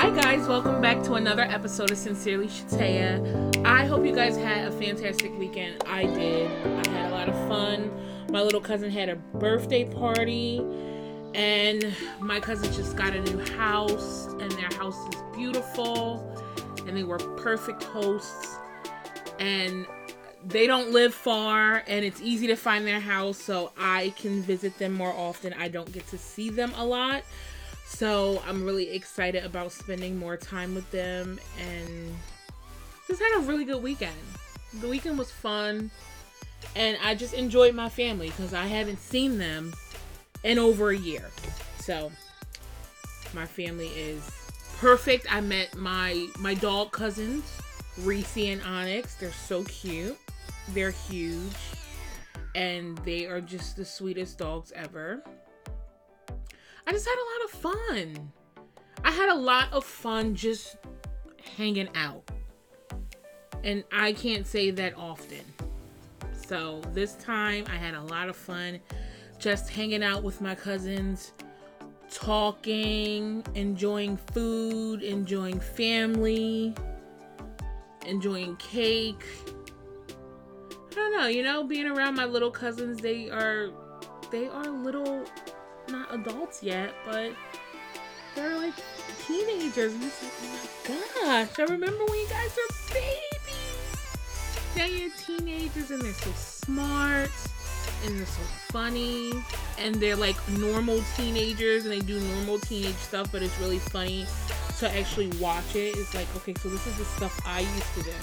Hi, guys. Welcome back to another episode of Sincerely Shatea. I hope you guys had a fantastic weekend. I did. I had a lot of fun. My little cousin had a birthday party, and my cousin just got a new house, and their house is beautiful, and they were perfect hosts. And they don't live far, and it's easy to find their house, so I can visit them more often. I don't get to see them a lot. So I'm really excited about spending more time with them and just had a really good weekend. The weekend was fun and I just enjoyed my family because I haven't seen them in over a year. So my family is perfect. I met my my dog cousins, Reese and Onyx. They're so cute. They're huge and they are just the sweetest dogs ever. I just had a lot of fun. I had a lot of fun just hanging out. And I can't say that often. So this time I had a lot of fun just hanging out with my cousins, talking, enjoying food, enjoying family, enjoying cake. I don't know, you know, being around my little cousins, they are they are little not adults yet, but they're like teenagers. And it's like, oh my gosh, I remember when you guys were babies. Now you're teenagers and they're so smart and they're so funny and they're like normal teenagers and they do normal teenage stuff, but it's really funny to actually watch it. It's like, okay, so this is the stuff I used to do.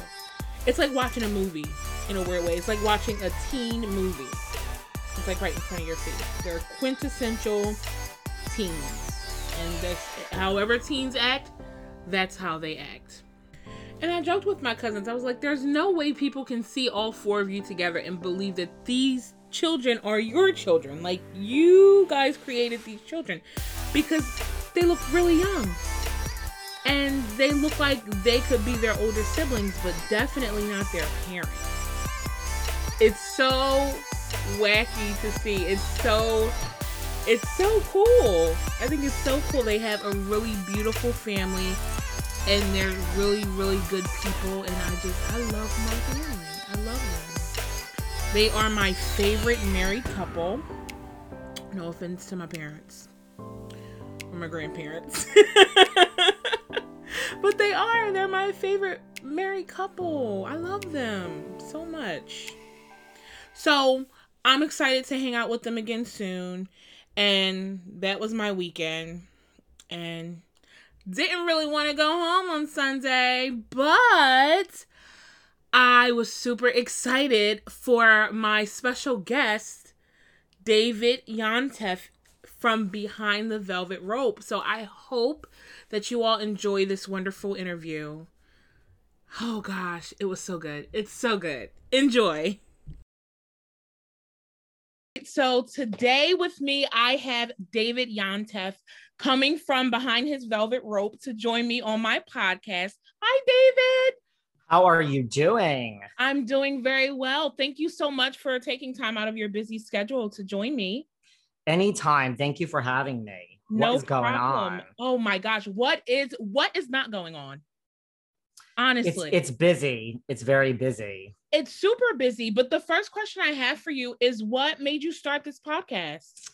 It's like watching a movie in a weird way. It's like watching a teen movie. It's like right in front of your face. They're quintessential teens. And that's however teens act, that's how they act. And I joked with my cousins. I was like, there's no way people can see all four of you together and believe that these children are your children. Like, you guys created these children because they look really young. And they look like they could be their older siblings, but definitely not their parents. It's so wacky to see. It's so it's so cool. I think it's so cool. They have a really beautiful family and they're really, really good people and I just I love my family. I love them. They are my favorite married couple. No offense to my parents or my grandparents. but they are. They're my favorite married couple. I love them so much. So, I'm excited to hang out with them again soon. And that was my weekend. And didn't really want to go home on Sunday, but I was super excited for my special guest, David Yontef from Behind the Velvet Rope. So I hope that you all enjoy this wonderful interview. Oh gosh, it was so good. It's so good. Enjoy. So today with me, I have David Yontef coming from behind his velvet rope to join me on my podcast. Hi, David. How are you doing? I'm doing very well. Thank you so much for taking time out of your busy schedule to join me. Anytime. Thank you for having me. No what is going on? Oh my gosh, what is what is not going on? Honestly, It's, it's busy. It's very busy. It's super busy. But the first question I have for you is what made you start this podcast?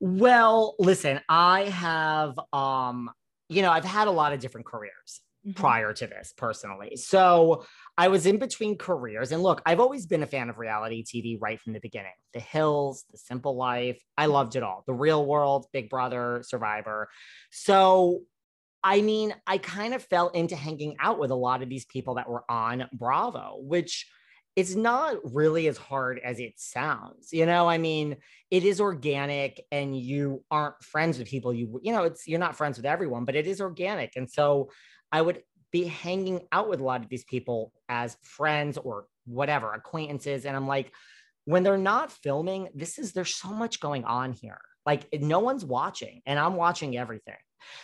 Well, listen, I have um, you know, I've had a lot of different careers Mhm. prior to this personally. So I was in between careers. And look, I've always been a fan of reality TV right from the beginning. The Hills, The Simple Life. I loved it all. The Real World, Big Brother, Survivor. So I mean, I kind of fell into hanging out with a lot of these people that were on Bravo, which is not really as hard as it sounds. You know, I mean, it is organic and you aren't friends with people you you know, it's you're not friends with everyone, but it is organic. And so I would be hanging out with a lot of these people as friends or whatever, acquaintances and I'm like when they're not filming, this is there's so much going on here. Like no one's watching and I'm watching everything.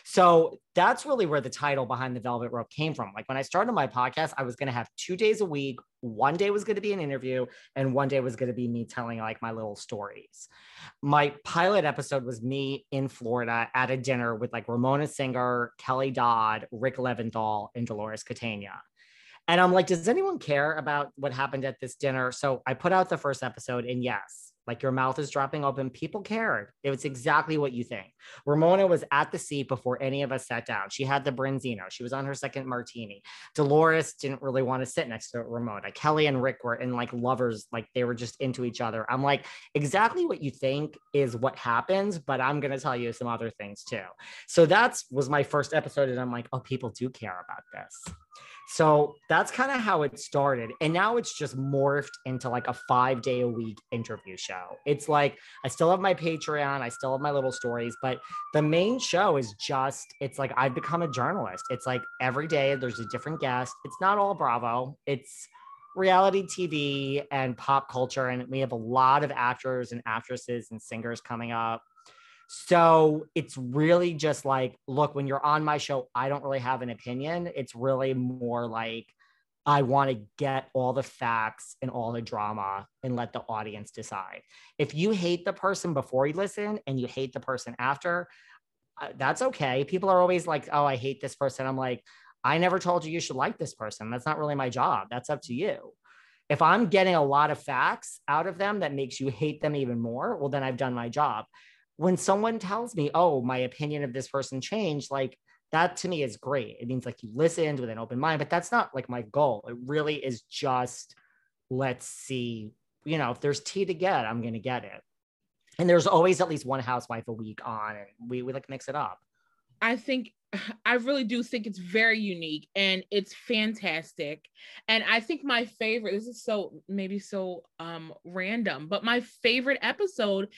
So that's really where the title behind the velvet rope came from. Like when I started my podcast, I was going to have two days a week. One day was going to be an interview, and one day was going to be me telling like my little stories. My pilot episode was me in Florida at a dinner with like Ramona Singer, Kelly Dodd, Rick Leventhal, and Dolores Catania. And I'm like, does anyone care about what happened at this dinner? So I put out the first episode, and yes, like your mouth is dropping open. People cared. It was exactly what you think. Ramona was at the seat before any of us sat down. She had the Branzino. She was on her second martini. Dolores didn't really want to sit next to Ramona. Kelly and Rick were in like lovers, like they were just into each other. I'm like, exactly what you think is what happens, but I'm gonna tell you some other things too. So that's was my first episode, and I'm like, oh, people do care about this. So that's kind of how it started. And now it's just morphed into like a five day a week interview show. It's like I still have my Patreon, I still have my little stories, but the main show is just, it's like I've become a journalist. It's like every day there's a different guest. It's not all Bravo, it's reality TV and pop culture. And we have a lot of actors and actresses and singers coming up. So it's really just like, look, when you're on my show, I don't really have an opinion. It's really more like, I want to get all the facts and all the drama and let the audience decide. If you hate the person before you listen and you hate the person after, uh, that's okay. People are always like, oh, I hate this person. I'm like, I never told you you should like this person. That's not really my job. That's up to you. If I'm getting a lot of facts out of them that makes you hate them even more, well, then I've done my job when someone tells me, oh, my opinion of this person changed, like that to me is great. It means like you listened with an open mind, but that's not like my goal. It really is just let's see, you know, if there's tea to get, I'm going to get it. And there's always at least one housewife a week on, and we, we like mix it up. I think I really do think it's very unique and it's fantastic. And I think my favorite, this is so maybe so um random, but my favorite episode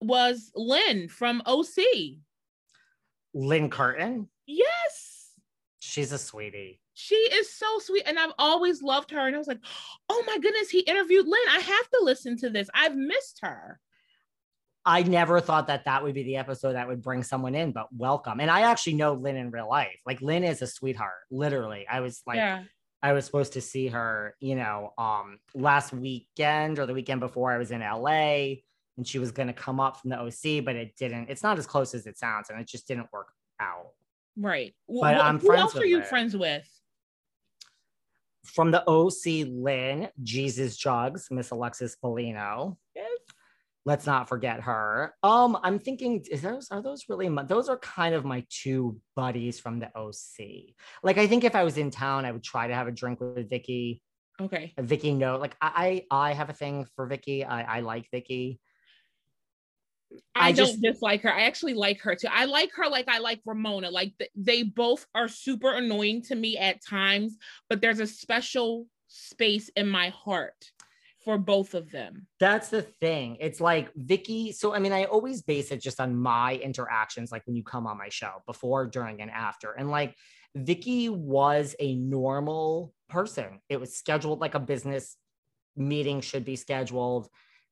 was Lynne from OC. Lynne Curtin? Yes. She's a sweetie. She is so sweet. And I've always loved her. And I was like, oh my goodness, he interviewed Lynne. I have to listen to this. I've missed her. I never thought that that would be the episode that would bring someone in, but welcome. And I actually know Lynne in real life. Like Lynne is a sweetheart, literally. I was like, yeah. I was supposed to see her, you know, um, last weekend or the weekend before I was in LA and she was going to come up from the OC, but it didn't. It's not as close as it sounds, and it just didn't work out. Right. But well, I'm who else are you friends with? From the OC, Lynne, Jesus Jugs, Miss Alexis Bellino. Yes. Let's not forget her. Um, I'm thinking, is those are those really my, those are kind of my two buddies from the OC. Like, I think if I was in town, I would try to have a drink with Vicki. Okay. Vicki, no, like I I have a thing for Vicki. I I like Vicki. I, I don't dislike her. I actually like her too. I like her like I like Ramona. Like th- they both are super annoying to me at times, but there's a special space in my heart for both of them. That's the thing. It's like Vicki. So I mean, I always base it just on my interactions, like when you come on my show, before, during, and after. And like Vicki was a normal person. It was scheduled like a business meeting should be scheduled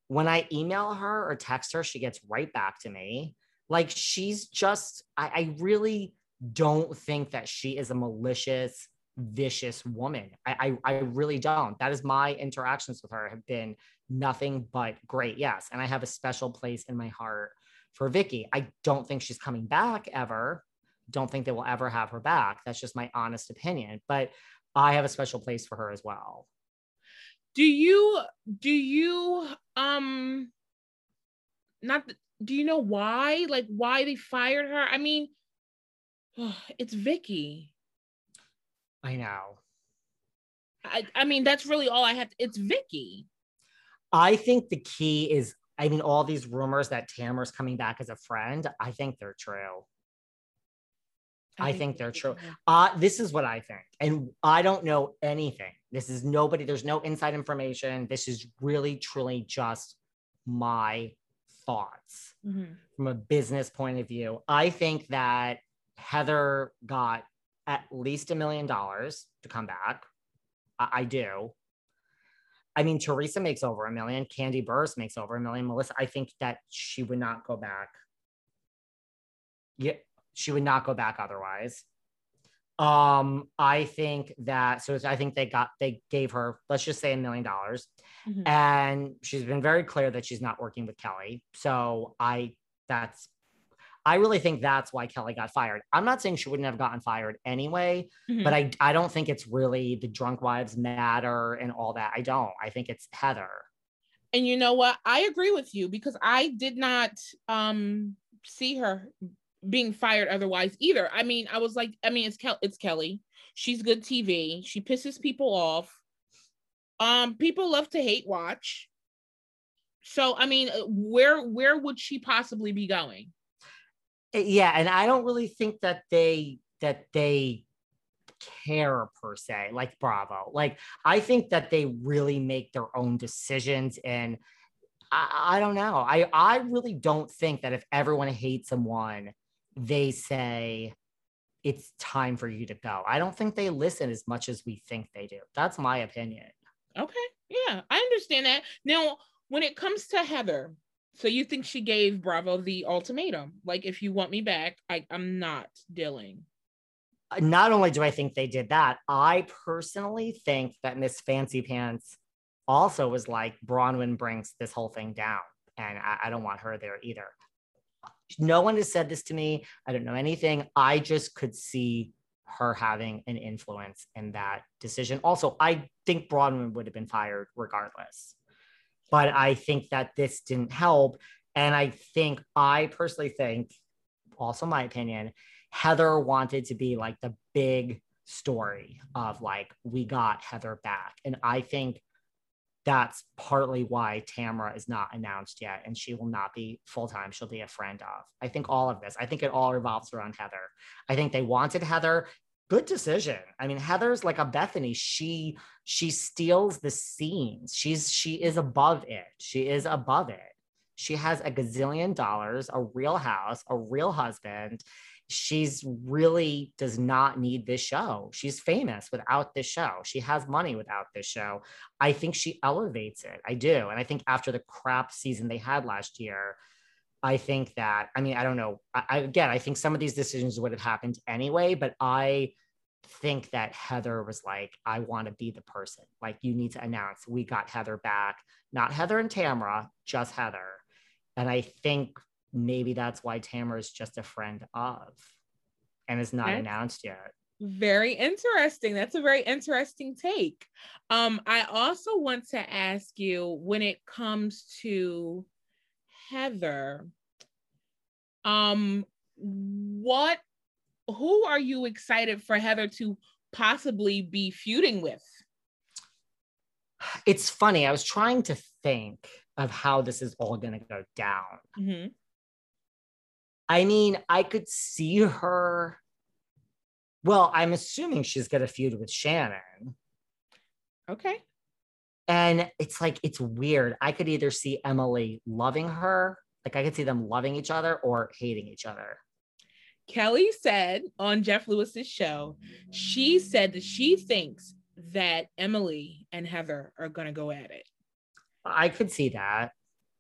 when I email her or text her, she gets right back to me. Like she's just, I, I really don't think that she is a malicious, vicious woman. I, I, I really don't. That is my interactions with her have been nothing but great. Yes. And I have a special place in my heart for Vicki. I don't think she's coming back ever. Don't think they will ever have her back. That's just my honest opinion. But I have a special place for her as well do you do you um not do you know why like why they fired her? I mean it's vicki. I know. I i mean that's really all i have to, it's vicki. I think the key is i mean all these rumors that tamar's coming back as a friend i think they're true I, think, they're true. Uh, this is what I think. And I don't know anything. This is nobody, there's no inside information. This is really, truly just my thoughts mm-hmm. from a business point of view. I think that Heather got at least a million dollars to come back. I, I do. I mean, Teresa makes over a million. Kandi Burruss makes over a million. Melissa, I think that she would not go back. Yeah, She would not go back otherwise. Um, I think that so I think they got they gave her let's just say a million dollars, Mhm. and she's been very clear that she's not working with Kelly. So I that's I really think that's why Kelly got fired. I'm not saying she wouldn't have gotten fired anyway, Mhm. but I I don't think it's really the drunk wives matter and all that. I don't. I think it's Heather. And you know what? I agree with you because I did not um see her being fired otherwise either. I mean, I was like, I mean, it's Kel- it's Kelly. She's good TV. She pisses people off. Um, people love to hate watch. So I mean, uh, where where would she possibly be going? Uh, Yeah, and I don't really think that they that they care per se, like Bravo. Like I think that they really make their own decisions and I, I don't know. I I really don't think that if everyone hates someone, they say it's time for you to go. I don't think they listen as much as we think they do. That's my opinion. Okay, yeah, I understand that. Now, when it comes to Heather, so you think she gave Bravo the ultimatum? Like, if you want me back, I, I'm not dealing. Uh, not only do I think they did that, I personally think that Miss Fancy Pants also was like Braunwyn brings this whole thing down, and I, I don't want her there either. No one has said this to me. I don't know anything. I just could see her having an influence in that decision. Also, I think Braunwyn would have been fired regardless, but I think that this didn't help. And I think, I personally think, also my opinion, Heather wanted to be like the big story of like, we got Heather back. And I think that's partly why Tamara is not announced yet and she will not be full time. She'll be a friend of. I think all of this, I think it all revolves around Heather. I think they wanted Heather. Good decision. I mean, Heather's like a Bethenny. She she steals the scenes. She's she is above it. She is above it. She has a gazillion dollars, a real house, a real husband. She's really does not need this show. She's famous without this show. She has money without this show. I think she elevates it. I do. And I think after the crap season they had last year, I think that, I mean, I don't know. I, I, again, I think some of these decisions would have happened anyway, but I think that Heather was like, I want to be the person. Like, you need to announce we got Heather back, not Heather and Tamara, just Heather. And I think maybe that's why Tamara is just a friend of and is not That's- announced yet. Very interesting. That's a very interesting take. Um, I also want to ask you when it comes to Heather, um, what who are you excited for Heather to possibly be feuding with? It's funny. I was trying to think of how this is all going to go down. Mhm. I mean, I could see her. Well, I'm assuming she's going to feud with Shannon. Okay. And it's like, it's weird. I could either see Emily loving her, like I could see them loving each other or hating each other. Kelly said on Jeff Lewis's show, she said that she thinks that Emily and Heather are going to go at it. I could see that.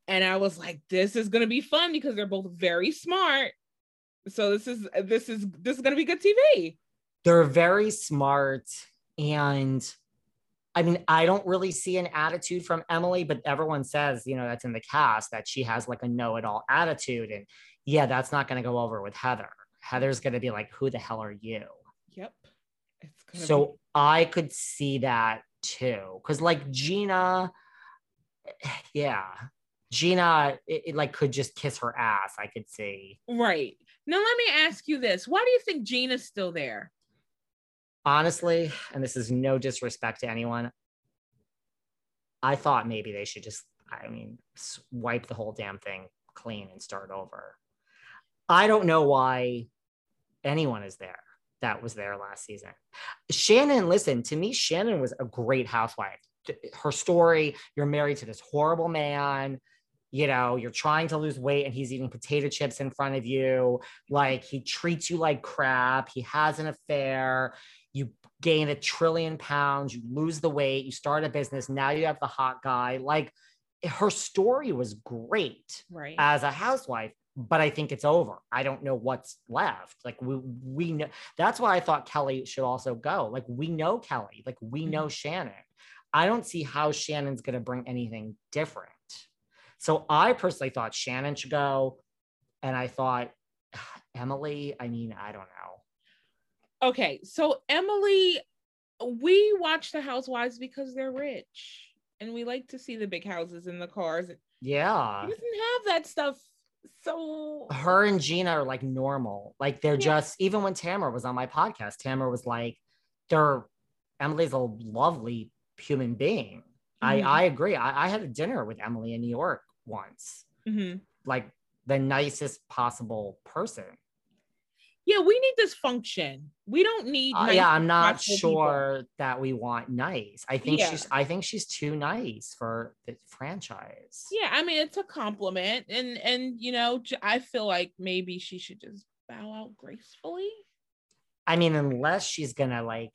And I was like, this is gonna be fun because they're both very smart. So this is this is this is gonna be good TV. They're very smart. And I mean, I don't really see an attitude from Emily, but everyone says, you know, that's in the cast that she has like a know it all attitude. And yeah, that's not going to go over with Heather. Heather's going to be like, who the hell are you? Yep. So I could see that too. Cause like Gina, yeah, Gina, it, it, like could just kiss her ass. I could see. right. Now let me ask you this. Why do you think Gina's still there? Honestly, and this is no disrespect to anyone, I thought maybe they should just, I mean, wipe the whole damn thing clean and start over. I don't know why anyone is there that was there last season. Shannon, listen, to me, Shannon was a great housewife. Her story, you're married to this horrible man, you know, you're trying to lose weight and he's eating potato chips in front of you. Like he treats you like crap. He has an affair. You gain a trillion pounds, you lose the weight, you start a business. Now you have the hot guy. Like her story was great Right. as a housewife, but I think it's over. I don't know what's left. Like we we know that's why I thought Kelly should also go. Like we know Kelly, like we Mm-hmm. know Shannon. I don't see how Shannon's going to bring anything different. So I personally thought Shannon should go, and I thought Emily. I mean, I don't know. Okay, so Emily, we watch the Housewives because they're rich, and we like to see the big houses and the cars. Yeah, doesn't have that stuff. So her and Gina are like normal. Like they're Yeah. just even when Tamara was on my podcast, Tamara was like, "They're Emily's a lovely human being." I Mhm. I agree. I, I had a dinner with Emily in New York once. Mhm. Like the nicest possible person. yeah, we need this function. We don't need. Uh, nice, yeah, I'm not respectful people. sure that we want nice. I think Yeah. she's I think she's too nice for the franchise. Yeah, I mean it's a compliment, and and you know i feel like maybe she should just bow out gracefully. I mean, unless she's gonna like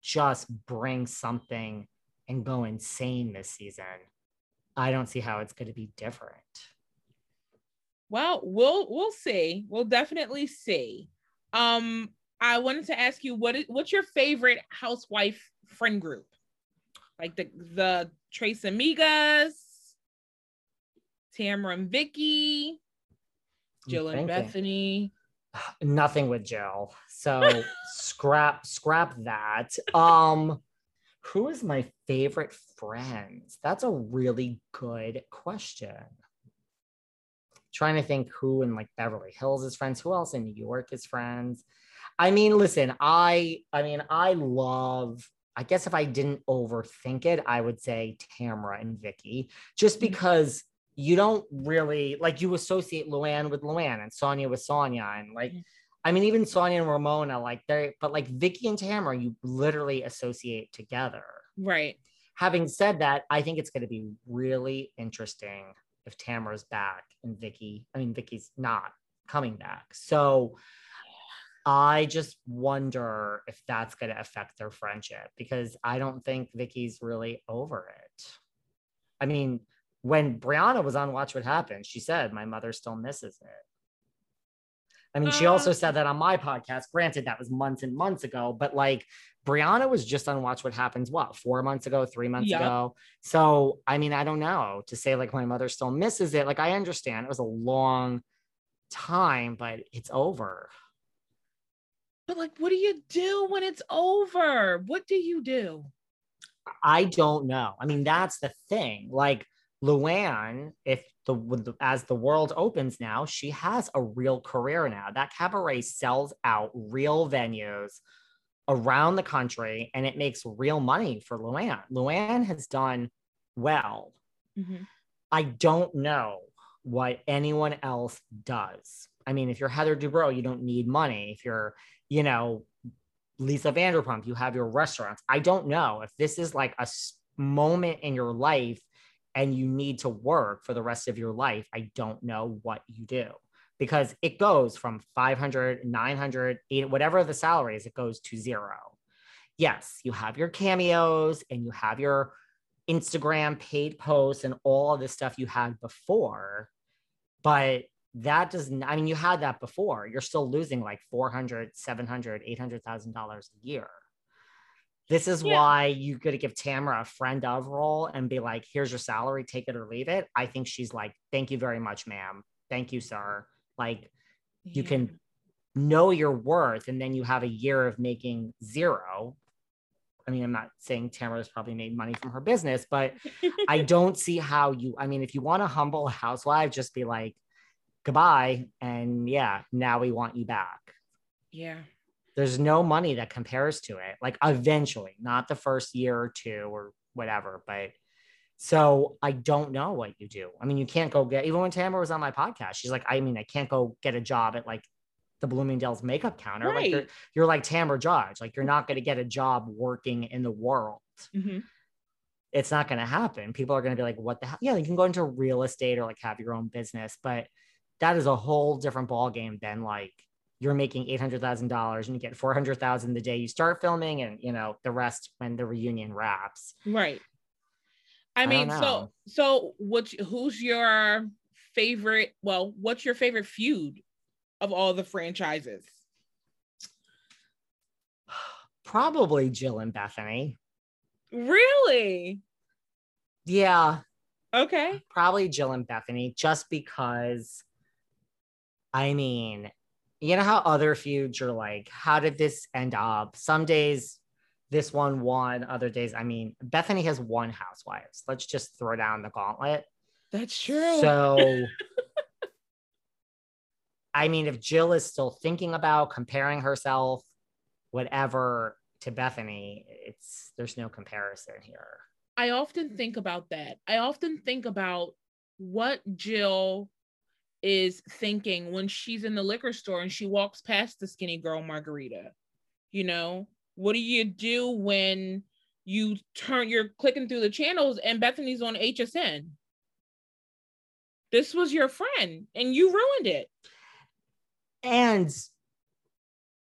just bring something and go insane this season, I don't see how it's gonna be different. Well, we'll we'll see. We'll definitely see. Um, I wanted to ask you what is what's your favorite housewife friend group? Like the the Tres Amigas, Tamara and Vicki, Jill and. Bethenny. Nothing with Jill. So scrap scrap that. Um who is my favorite friends? That's a really good question. Trying to think who in like Beverly Hills is friends, who else in New York is friends. I mean, listen, I I mean, I love I guess if I didn't overthink it, I would say Tamara and Vicki, just Mhm. because you don't really like you associate Luann with Luann and Sonja with Sonja. And like, Mhm. I mean, even Sonja and Ramona, like they're but like Vicki and Tamara, you literally associate together. Right. Having said that, I think it's going to be really interesting if Tamara's back and Vicki, I mean, Vicki's not coming back. So I just wonder if that's going to affect their friendship because I don't think Vicki's really over it. I mean, when Briana was on Watch What Happens, she said, My mother still misses it. I mean, she also Uh. said that on my podcast. Granted, that was months and months ago, but like Briana was just on Watch What Happens, what, four months ago, three months Yep. ago? So, I mean, I don't know to say like my mother still misses it. Like, I understand it was a long time, but it's over. But like, what do you do when it's over? What do you do? I don't know. I mean, that's the thing. Like Luann, if the as the world opens now, she has a real career now. That cabaret sells out real venues around the country, and it makes real money for Luann. Luann has done well. Mhm. I don't know what anyone else does. I mean, if you're Heather Dubrow, you don't need money. If you're, you know, Lisa Vanderpump, you have your restaurants. I don't know if this is like a moment in your life and you need to work for the rest of your life. I don't know what you do because it goes from 500, 900, 800, whatever the salary is, it goes to zero. Yes, you have your cameos and you have your Instagram paid posts and all of the stuff you had before, but that doesn't, I mean, you had that before. You're still losing like 400, 700, $800,000 a year. This is Yeah. why you got to give Tamara a friend of role and be like, here's your salary, take it or leave it. I think she's like, thank you very much, ma'am. Thank you, sir. Like, you can know your worth and then you have a year of making zero. I mean, I'm not saying Tamara's probably made money from her business, but I don't see how you, I mean, if you want to humble a housewife, just be like, goodbye. And yeah, now we want you back. yeah. There's no money that compares to it. Like eventually, not the first year or two or whatever, but so I don't know what you do. I mean, you can't go get, even when Tamara was on my podcast, she's like, I mean, I can't go get a job at like the Bloomingdale's makeup counter. Like you're, you're like Tamara Judge. Like you're not going to get a job working in the world. Mhm. It's not going to happen. People are going to be like, what the hell? Yeah, you can go into real estate or like have your own business, but that is a whole different ball game than like you're making eight hundred thousand dollars and you get four hundred thousand the day you start filming, and you know the rest when the reunion wraps. Right. I I mean, so so what? Who's your favorite? Well, what's your favorite feud of all the franchises? Probably Jill and Bethenny. Really? Yeah, Okay. probably Jill and Bethenny, just because. I mean, you know how other feuds are like, how did this end up? Some days this one won, other days, I mean, Bethenny has won housewives. Let's just throw down the gauntlet. That's true. So, I mean, if Jill is still thinking about comparing herself, whatever, to Bethenny, it's there's no comparison here. I often think about that. I often think about what Jill is thinking when she's in the liquor store and she walks past the skinny girl margarita. You know, what do you do when you turn you're clicking through the channels and Bethenny's on HSN? This was your friend and you ruined it. And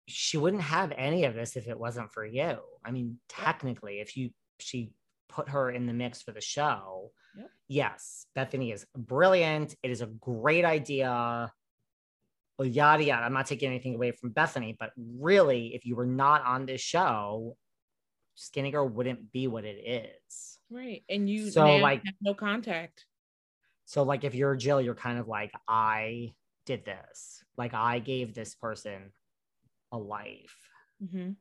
she wouldn't have any of this if it wasn't for you. I mean, technically, if you she put her in the mix for the show, Yep. yes, Bethenny is brilliant. It is a great idea. Well, yada yada. I'm not taking anything away from Bethenny, but really, if you were not on this show, Skinny Girl wouldn't be what it is. Right. And you So, like- have no contact. So, like, if you're Jill, you're kind of like, I did this. Like, I gave this person a life. Mhm.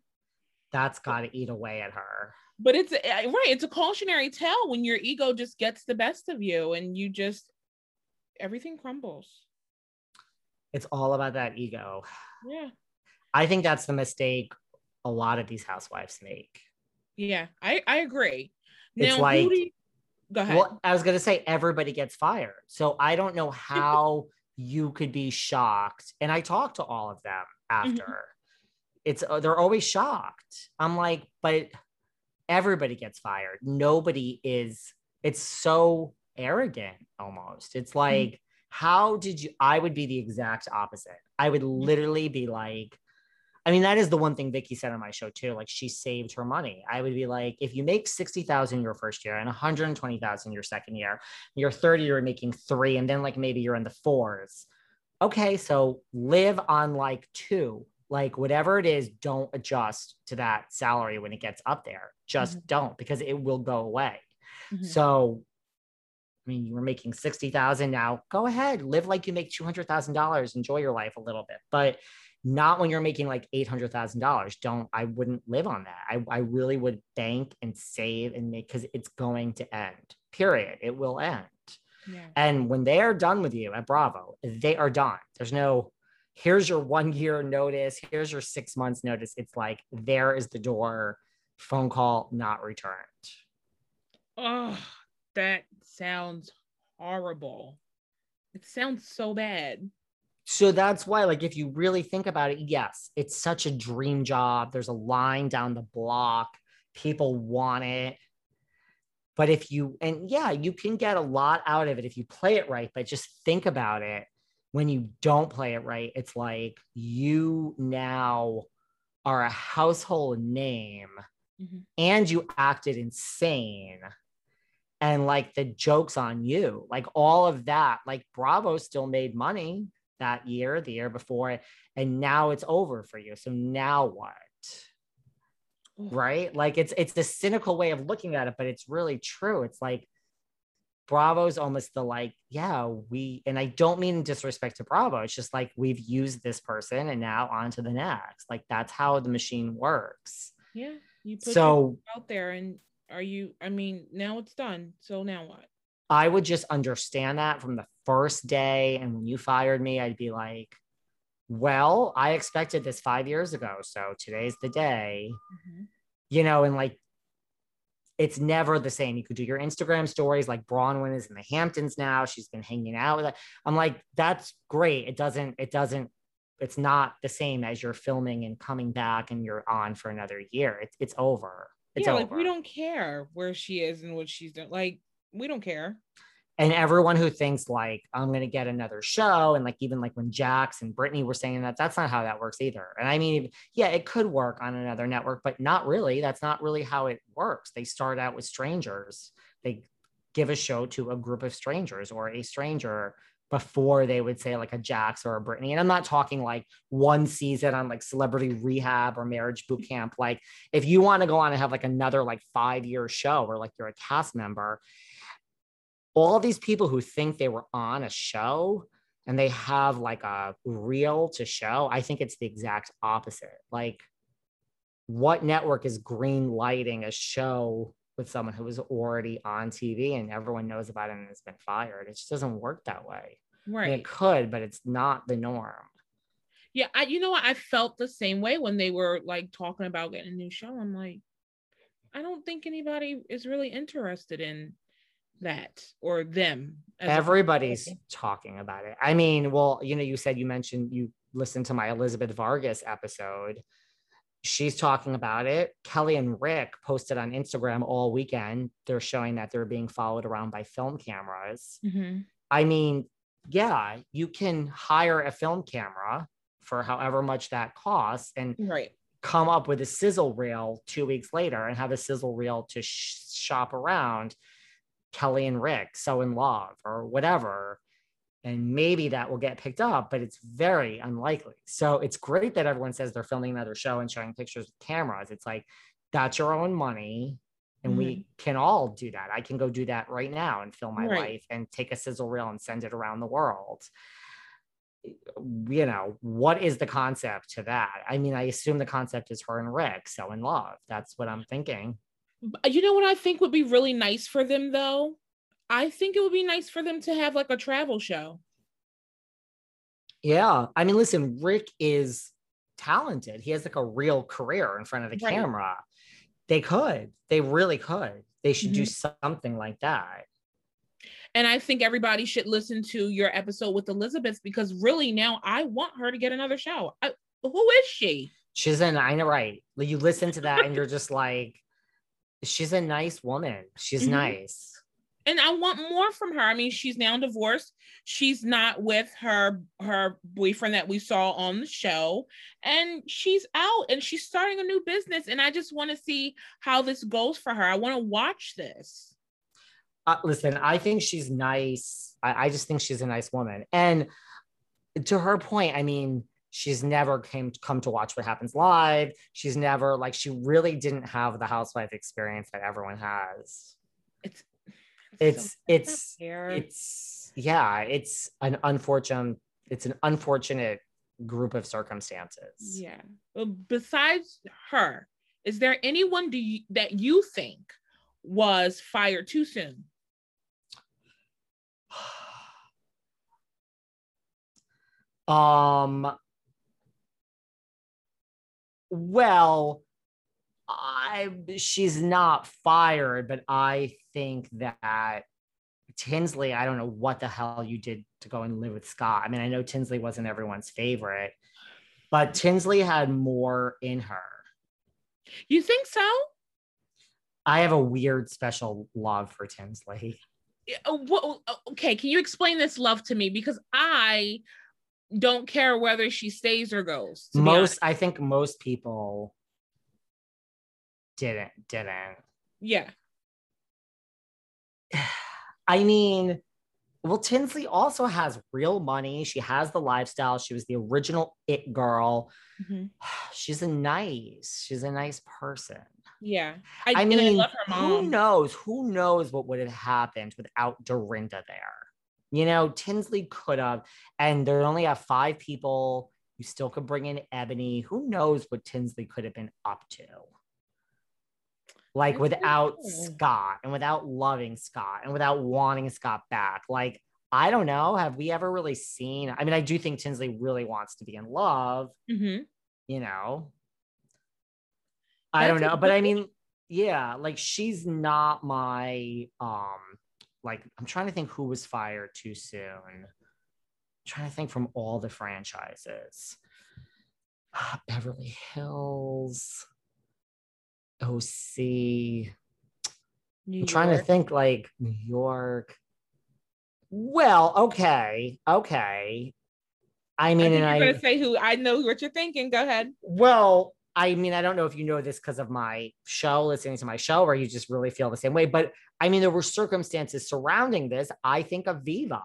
That's got to eat away at her. But it's uh, right it's a cautionary tale when your ego just gets the best of you and you just everything crumbles It's all about that ego. yeah I think that's the mistake a lot of these housewives make. yeah i i agree It's now like- you go ahead Well, I was going to say everybody gets fired. So I don't know how you could be shocked. And I talked to all of them after. It's uh, they're always shocked. I'm like, but everybody gets fired. Nobody is it's so arrogant almost. It's hmm. like how did you I would be the exact opposite. I would hmm. literally be like I mean, that is the one thing Vicki said on my show too. Like she saved her money. I would be like, if you make 60,000 your first year and 120,000 your second year, you're 30, you're making three, and then like maybe you're in the fours. Okay, so live on like two, like whatever it is, don't adjust to that salary when it gets up there. Just don't because it will go away. Mhm. So, I mean, you were making 60,000 now, go ahead, live like you make $200,000, enjoy your life a little bit, but not when you're making like $800,000. Don't, I wouldn't live on that. I, I really would bank and save and make, because it's going to end, period. It will end. yeah And when they are done with you at Bravo, they are done. There's no, here's your one year notice, here's your six months notice. It's like, there is the door, phone call not returned. oh that sounds horrible it sounds so bad So that's why, like, if you really think about it, yes, it's such a dream job. There's a line down the block, people want it. But if you, and yeah, you can get a lot out of it if you play it right, but just think about it. When you don't play it right, it's like you now are a household name Mhm. and you acted insane and like the jokes on you. Like all of that like bravo still made money that year the year before and now it's over for you. So now what? Right? Like it's it's the cynical way of looking at it but it's really true. It's like bravo's almost the like yeah we and i don't mean disrespect to bravo it's just like we've used this person and now on to the next like that's how the machine works yeah you put so out there and are you i mean now it's done so now what I would just understand that from the first day. And when you fired me, I'd be like, well, I expected this five years ago. So today's the day, mm-hmm. you know, and like, it's never the same. You could do your Instagram stories like Braunwyn is in the Hamptons now. She's been hanging out with it. I'm like, that's great. It doesn't, it doesn't, it's not the same as you're filming and coming back and you're on for another year. It's it's over. It's yeah over. like we don't care where she is and what she's doing like we don't care and everyone who thinks like I'm gonna get another show, and like even like when Jax and Brittany were saying that, that's not how that works either. And I mean, yeah, it could work on another network, but not really. That's not really how it works. They start out with strangers. They give a show to a group of strangers or a stranger before they would say like a Jax or a Brittany. And I'm not talking like one season on like celebrity rehab or marriage boot camp. Like if you want to go on and have like another like five year show or like you're a cast member, all these people who think they were on a show and they have like a reel to show, I think it's the exact opposite. Like what network is green lighting a show with someone who was already on TV and everyone knows about it and has been fired. It just doesn't work that way. Right. I mean, it could, but it's not the norm. Yeah, I you know what I felt the same way when they were like talking about getting a new show. I'm like, I don't think anybody is really interested in that or them. Everybody's talking about it. I mean, well, you know, you said you mentioned you listened to my Elizabeth Vargas episode she's talking about it. Kelly and Rick posted on Instagram all weekend. They're showing that they're being followed around by film cameras. Mm-hmm. I mean, yeah, you can hire a film camera for however much that costs and right. come up with a sizzle reel two weeks later and have a sizzle reel to sh- shop around Kelly and Rick, so in love or whatever and maybe that will get picked up, but it's very unlikely. So it's great that everyone says they're filming another show and showing pictures with cameras. It's like that's your own money. And mm-hmm. we can all do that. I can go do that right now and film my right. life and take a sizzle reel and send it around the world. You know, what is the concept to that? I mean, I assume the concept is her and Rick so in love. That's what I'm thinking. You know what I think would be really nice for them though? I think it would be nice for them to have like a travel show. Yeah. I mean, listen, Rick is talented. He has like a real career in front of the right. camera. They could. They really could. They should mm-hmm. do something like that. And I think everybody should listen to your episode with Elizabeth because really now I want her to get another show. I, who is she? She's an I know right. You listen to that and you're just like, she's a nice woman. She's mm-hmm. nice and I want more from her. I mean, she's now divorced. She's not with her her boyfriend that we saw on the show, and she's out and she's starting a new business. And I just want to see how this goes for her. I want to watch this. Uh, listen, I think she's nice. I, I just think she's a nice woman. And to her point, I mean, she's never came to come to watch what happens live. She's never like she really didn't have the housewife experience that everyone has. It's it's so it's it's yeah it's an unfortunate it's an unfortunate group of circumstances. Yeah. Well, besides her is there anyone do you, that you think was fired too soon? Um well I she's not fired, but I think that Tinsley, I don't know what the hell you did to go and live with Scott. I mean, I know Tinsley wasn't everyone's favorite, but Tinsley had more in her. You think so? I have a weird special love for Tinsley. Uh, okay, can you explain this love to me? Because I don't care whether she stays or goes. Most, I think most people didn't didn't. Yeah. I mean well tinsley also has real money. She has the lifestyle. She was the original it girl. Mm-hmm. she's a nice she's a nice person. Yeah. I, I mean I who knows who knows what would have happened without dorinda there you know tinsley could have and there only have five people you still could bring in eboni who knows what tinsley could have been up to like without Scott and without loving Scott and without wanting Scott back. Like, I don't know. Have we ever really seen? I mean, I do think Tinsley really wants to be in love, mm-hmm. you know. I don't know, but I mean, yeah, like she's not my um like I'm trying to think who was fired too soon. I'm trying to think from all the franchises. Ah, Beverly Hills. OC. New I'm trying to think like New York. Well, okay, okay. I mean, I and I'm gonna say who I know what you're thinking. Go ahead. Well, I mean, I don't know if you know this because of my show, listening to my show, or you just really feel the same way. But I mean, there were circumstances surrounding this. I think of Viva.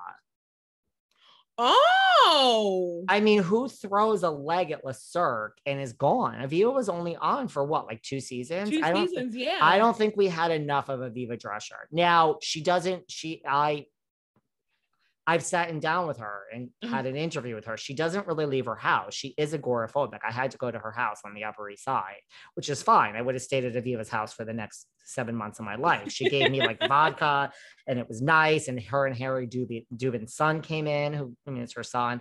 Oh, I mean, who throws a leg at Le Cirque and is gone? Aviva was only on for what, like two seasons? two I don't seasons. yeah. I don't think we had enough of Aviva Drescher. Now she doesn't. She I. I've sat down with her and Mhm. had an interview with her. She doesn't really leave her house. She is agoraphobic. I had to go to her house on the Upper East Side, which is fine. I would have stayed at Aviva's house for the next seven months of my life. She gave me like vodka, and it was nice. And her and Harry Dubin, Dubin's son came in, who I mean, it's her son.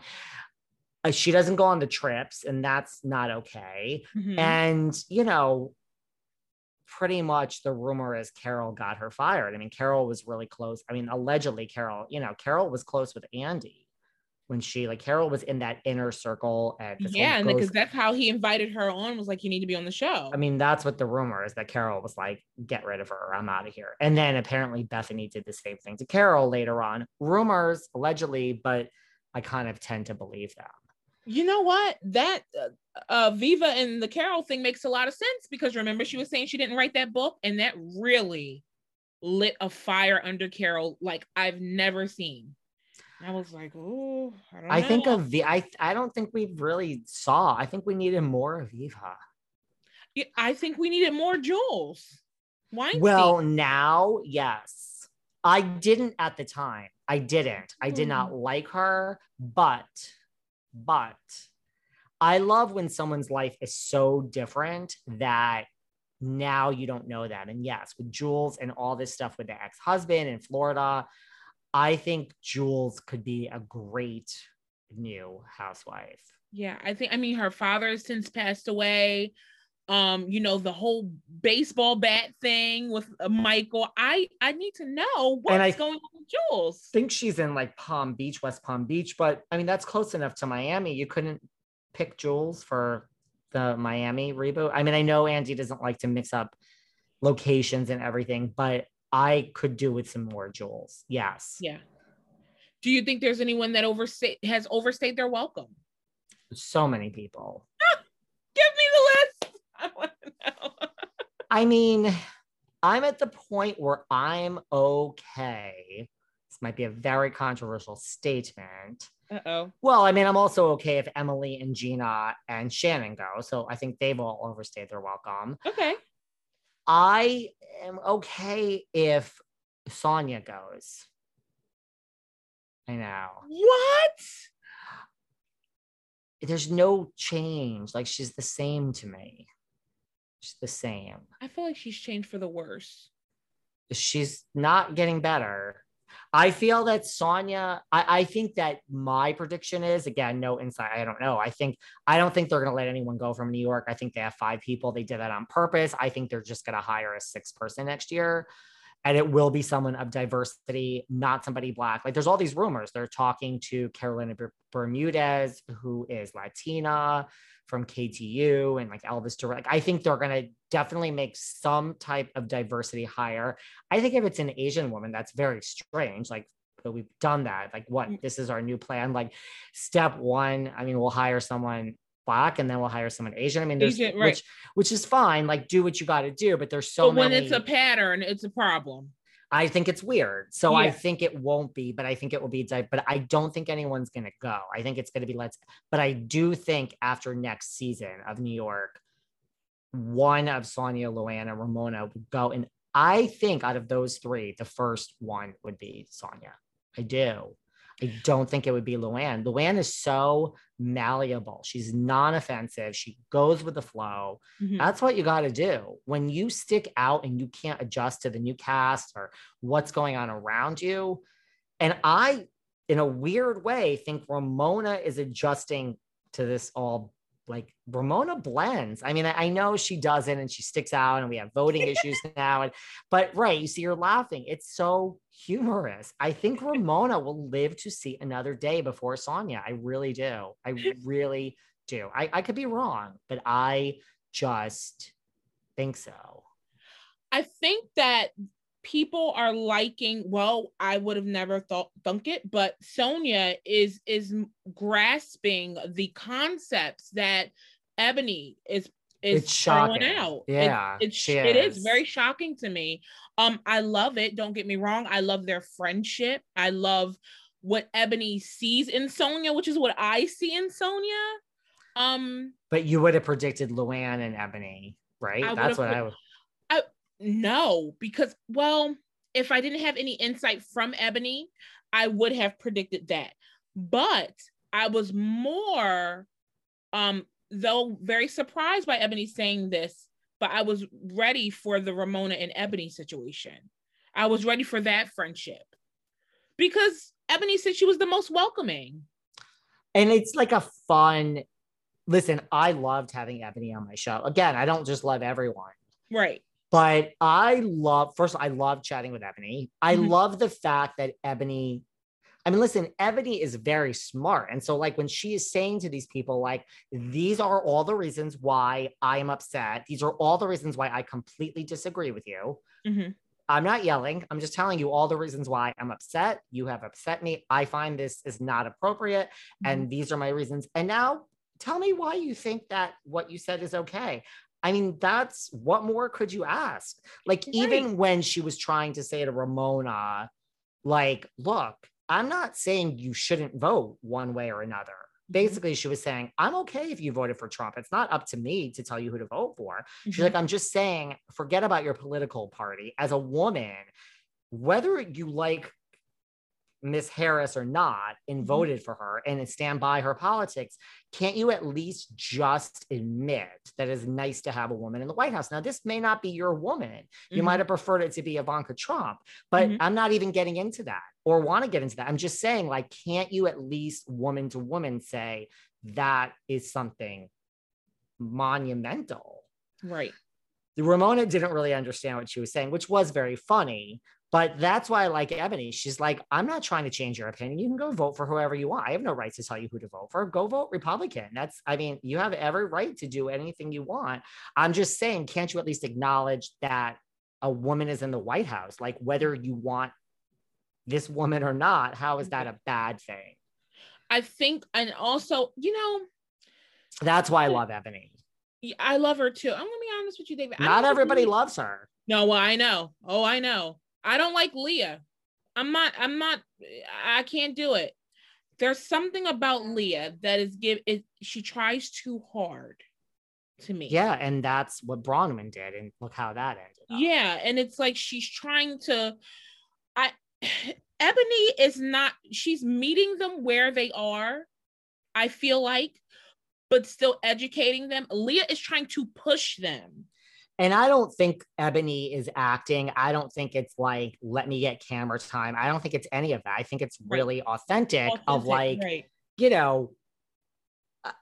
Uh, she doesn't go on the trips, and that's not okay. Mhm. And, you know, pretty much the rumor is Carol got her fired. I mean, Carol was really close. I mean, allegedly, Carol, you know, Carol was close with Andy when she, like, Carol was in that inner circle. And this yeah, and because that's how he invited her on. Was like, you need to be on the show. I mean, that's what the rumor is that Carol was like, get rid of her. I'm out of here. And then apparently Bethenny did the same thing to Carol later on. Rumors, allegedly, but I kind of tend to believe them. You know what? That uh, uh, Viva and the Carol thing makes a lot of sense because remember she was saying she didn't write that book, and that really lit a fire under Carol like I've never seen. I was like, oh, I don't I think of the I I don't think we really saw. I think we needed more of Eva. Yeah, I think we needed more Jules. Wainstein. Well, now, yes. I didn't at the time. I didn't. I did not like her, but but I love when someone's life is so different that now you don't know that. And yes, with Jules and all this stuff with the ex-husband in Florida, I think Jules could be a great new housewife. Yeah, I think I mean her father has since passed away. Um, you know, the whole baseball bat thing with uh, Michael. I I need to know what's I- going on with Jules. think she's in like Palm Beach, West Palm Beach, but I mean that's close enough to Miami. You couldn't pick Jules for the Miami reboot. I mean, I know Andy doesn't like to mix up locations and everything, but I could do with some more Jules. Yes. Yeah. Do you think there's anyone that overstay has overstayed their welcome? So many people. Give me the list. I want to know. I mean, I'm at the point where I'm okay. This might be a very controversial statement. Uh-oh. Well, I mean, I'm also okay if Emily and Gina and Shannon go. So I think they've all overstayed their welcome. Okay. I am okay if Sonja goes. I know. What? There's no change. Like she's the same to me. She's the same. I feel like she's changed for the worse. She's not getting better. I feel that Sonja, I, I think that my prediction is again, no insight. I don't know. I think I don't think they're gonna let anyone go from New York. I think they have five people. They did that on purpose. I think they're just gonna hire a sixth person next year. And it will be someone of diversity, not somebody black. Like there's all these rumors. They're talking to Carolina Bermudez, who is Latina from KTU, and like Elvis. Like I think they're gonna definitely make some type of diversity hire. I think if it's an Asian woman, that's very strange. Like, but we've done that. Like, what? Mm. This is our new plan. Like, step one. I mean, we'll hire someone black, and then we'll hire someone Asian. I mean, there's Asian, right. which which is fine. Like, do what you got to do. But there's so but when many. it's a pattern, it's a problem. I think it's weird. So I think it won't be, but I think it will be. But I don't think anyone's going to go. I think it's going to be let's. But I do think after next season of New York, one of Sonja, Luann, and Ramona would go. And I think out of those three, the first one would be Sonja. I do. I don't think it would be Luann. Luann is so malleable. She's non-offensive. She goes with the flow. Mhm. That's what you got to do. When you stick out and you can't adjust to the new cast or what's going on around you. And I, in a weird way, think Ramona is adjusting to this all. Like Ramona blends. I mean, I know she doesn't and she sticks out, and we have voting issues now. And but right, you see, you're laughing. It's so humorous. I think Ramona will live to see another day before Sonja. I really do. I really do. I, I could be wrong, but I just think so. I think that people are liking. Well, I would have never thought thunk it, but Sonja is is grasping the concepts that Eboni is is It's shocking. out. It- Yeah, it's it is is. very shocking to me. Um, I love it. Don't get me wrong. I love their friendship. I love what Eboni sees in sonja which is what I see in sonja Um, but you would have predicted Luann and Eboni, right? I That's what would've I would. No, because well, if I didn't have any insight from Eboni, I would have predicted that. But I was more um though very surprised by Eboni saying this, but I was ready for the Ramona and Eboni situation. I was ready for that friendship. Because Eboni said she was the most welcoming. And it's like a fun. Listen, I loved having Eboni on my show. Again, I don't just love everyone. Right. But I love, first, I love chatting with Eboni. I Mhm. love the fact that Eboni, I mean, listen, Eboni is very smart. And so, like, when she is saying to these people, like, these are all the reasons why I am upset, these are all the reasons why I completely disagree with you. Mhm. I'm not yelling. I'm just telling you all the reasons why I'm upset. You have upset me. I find this is not appropriate. And these are my reasons. And now tell me why you think that what you said is okay. I mean, that's what more could you ask? Like, even when she was trying to say to Ramona, like, look, I'm not saying you shouldn't vote one way or another. Basically, she was saying, I'm okay if you voted for Trump. It's not up to me to tell you who to vote for. She's Mhm. like, I'm just saying, forget about your political party. As a woman, whether you like Miss Harris or not and Mhm. voted for her and stand by her politics, can't you at least just admit that it's nice to have a woman in the White House? Now, this may not be your woman. You Mhm. might have preferred it to be Ivanka Trump, but Mhm. I'm not even getting into that or want to get into that. I'm just saying, like, can't you at least woman to woman say that is something monumental? right. The Ramona didn't really understand what she was saying, which was very funny. But that's why I like Eboni. She's like, I'm not trying to change your opinion. You can go vote for whoever you want. I have no right to tell you who to vote for. Go vote Republican. That's, I mean, you have every right to do anything you want. I'm just saying, can't you at least acknowledge that a woman is in the White House? Like, whether you want this woman or not, how is that a bad thing? I think, and also, you know, That's why I love Eboni. I love her too. I'm gonna be honest with you, David. Don't everybody loves her. No, well, I know. Oh, I know. I don't like Leah. I'm not. I'm not. I can't do it. There's something about Leah that is give it. She tries too hard to me. Yeah. And that's what Braunwyn did. And look how that ended. up. Yeah, and it's like she's trying to. I Eboni is not. She's meeting them where they are. I feel like, but still educating them. Leah is trying to push them. And I don't think Eboni is acting. I don't think it's like, let me get camera time. I don't think it's any of that. I think it's Right. really authentic, of like, right. you know,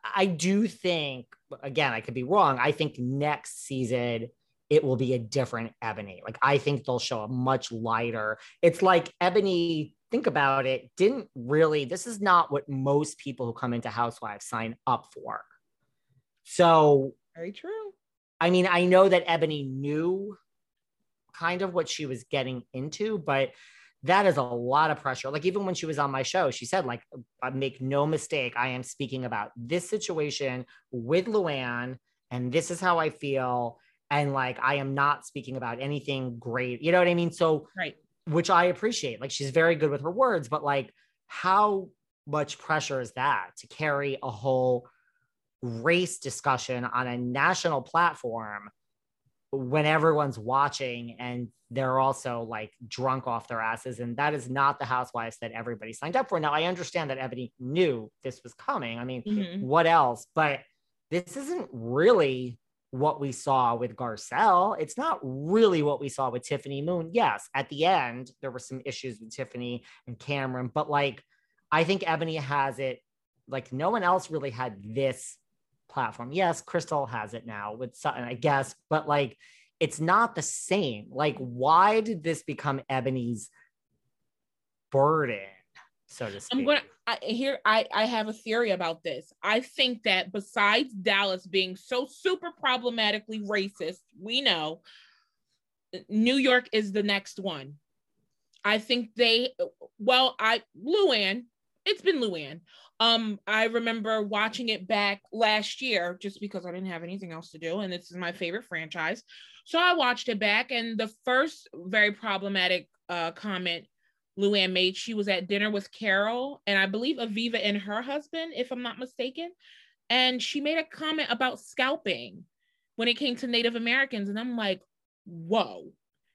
I do think, again, I could be wrong. I think next season it will be a different Eboni. Like, I think they'll show a much lighter. It's like Eboni, think about it, didn't really, this is not what most people who come into Housewives sign up for. So very true. I mean, I know that Eboni knew kind of what she was getting into, but that is a lot of pressure. Like even when she was on my show, she said, like, uh, make no mistake, I am speaking about this situation with Luann, and this is how I feel. And like I am not speaking about anything great. You know what I mean? So Right. which I appreciate. Like she's very good with her words, but like how much pressure is that to carry a whole race discussion on a national platform when everyone's watching and they're also like drunk off their asses. And that is not the housewives that everybody signed up for. Now i understand that eboni knew this was coming. I mean Mhm. what else? But this isn't really what we saw with garcelle. It's not really what we saw with tiffany moon. Yes at the end there were some issues with tiffany and cameron but like i think eboni has it like no one else really had this platform yes crystal has it now with sutton i guess but like it's not the same like why did this become eboni's burden so to speak I'm gonna I, here. I I have a theory about this. I think that besides Dallas being so super problematically racist, we know New York is the next one. I think they. Well, I Luann. It's been Luann. Um, I remember watching it back last year just because I didn't have anything else to do, and this is my favorite franchise. So I watched it back, and the first very problematic uh, comment Luann made. She was at dinner with Carol and I believe Aviva and her husband, if I'm not mistaken. And she made a comment about scalping when it came to Native Americans. And I'm like, whoa.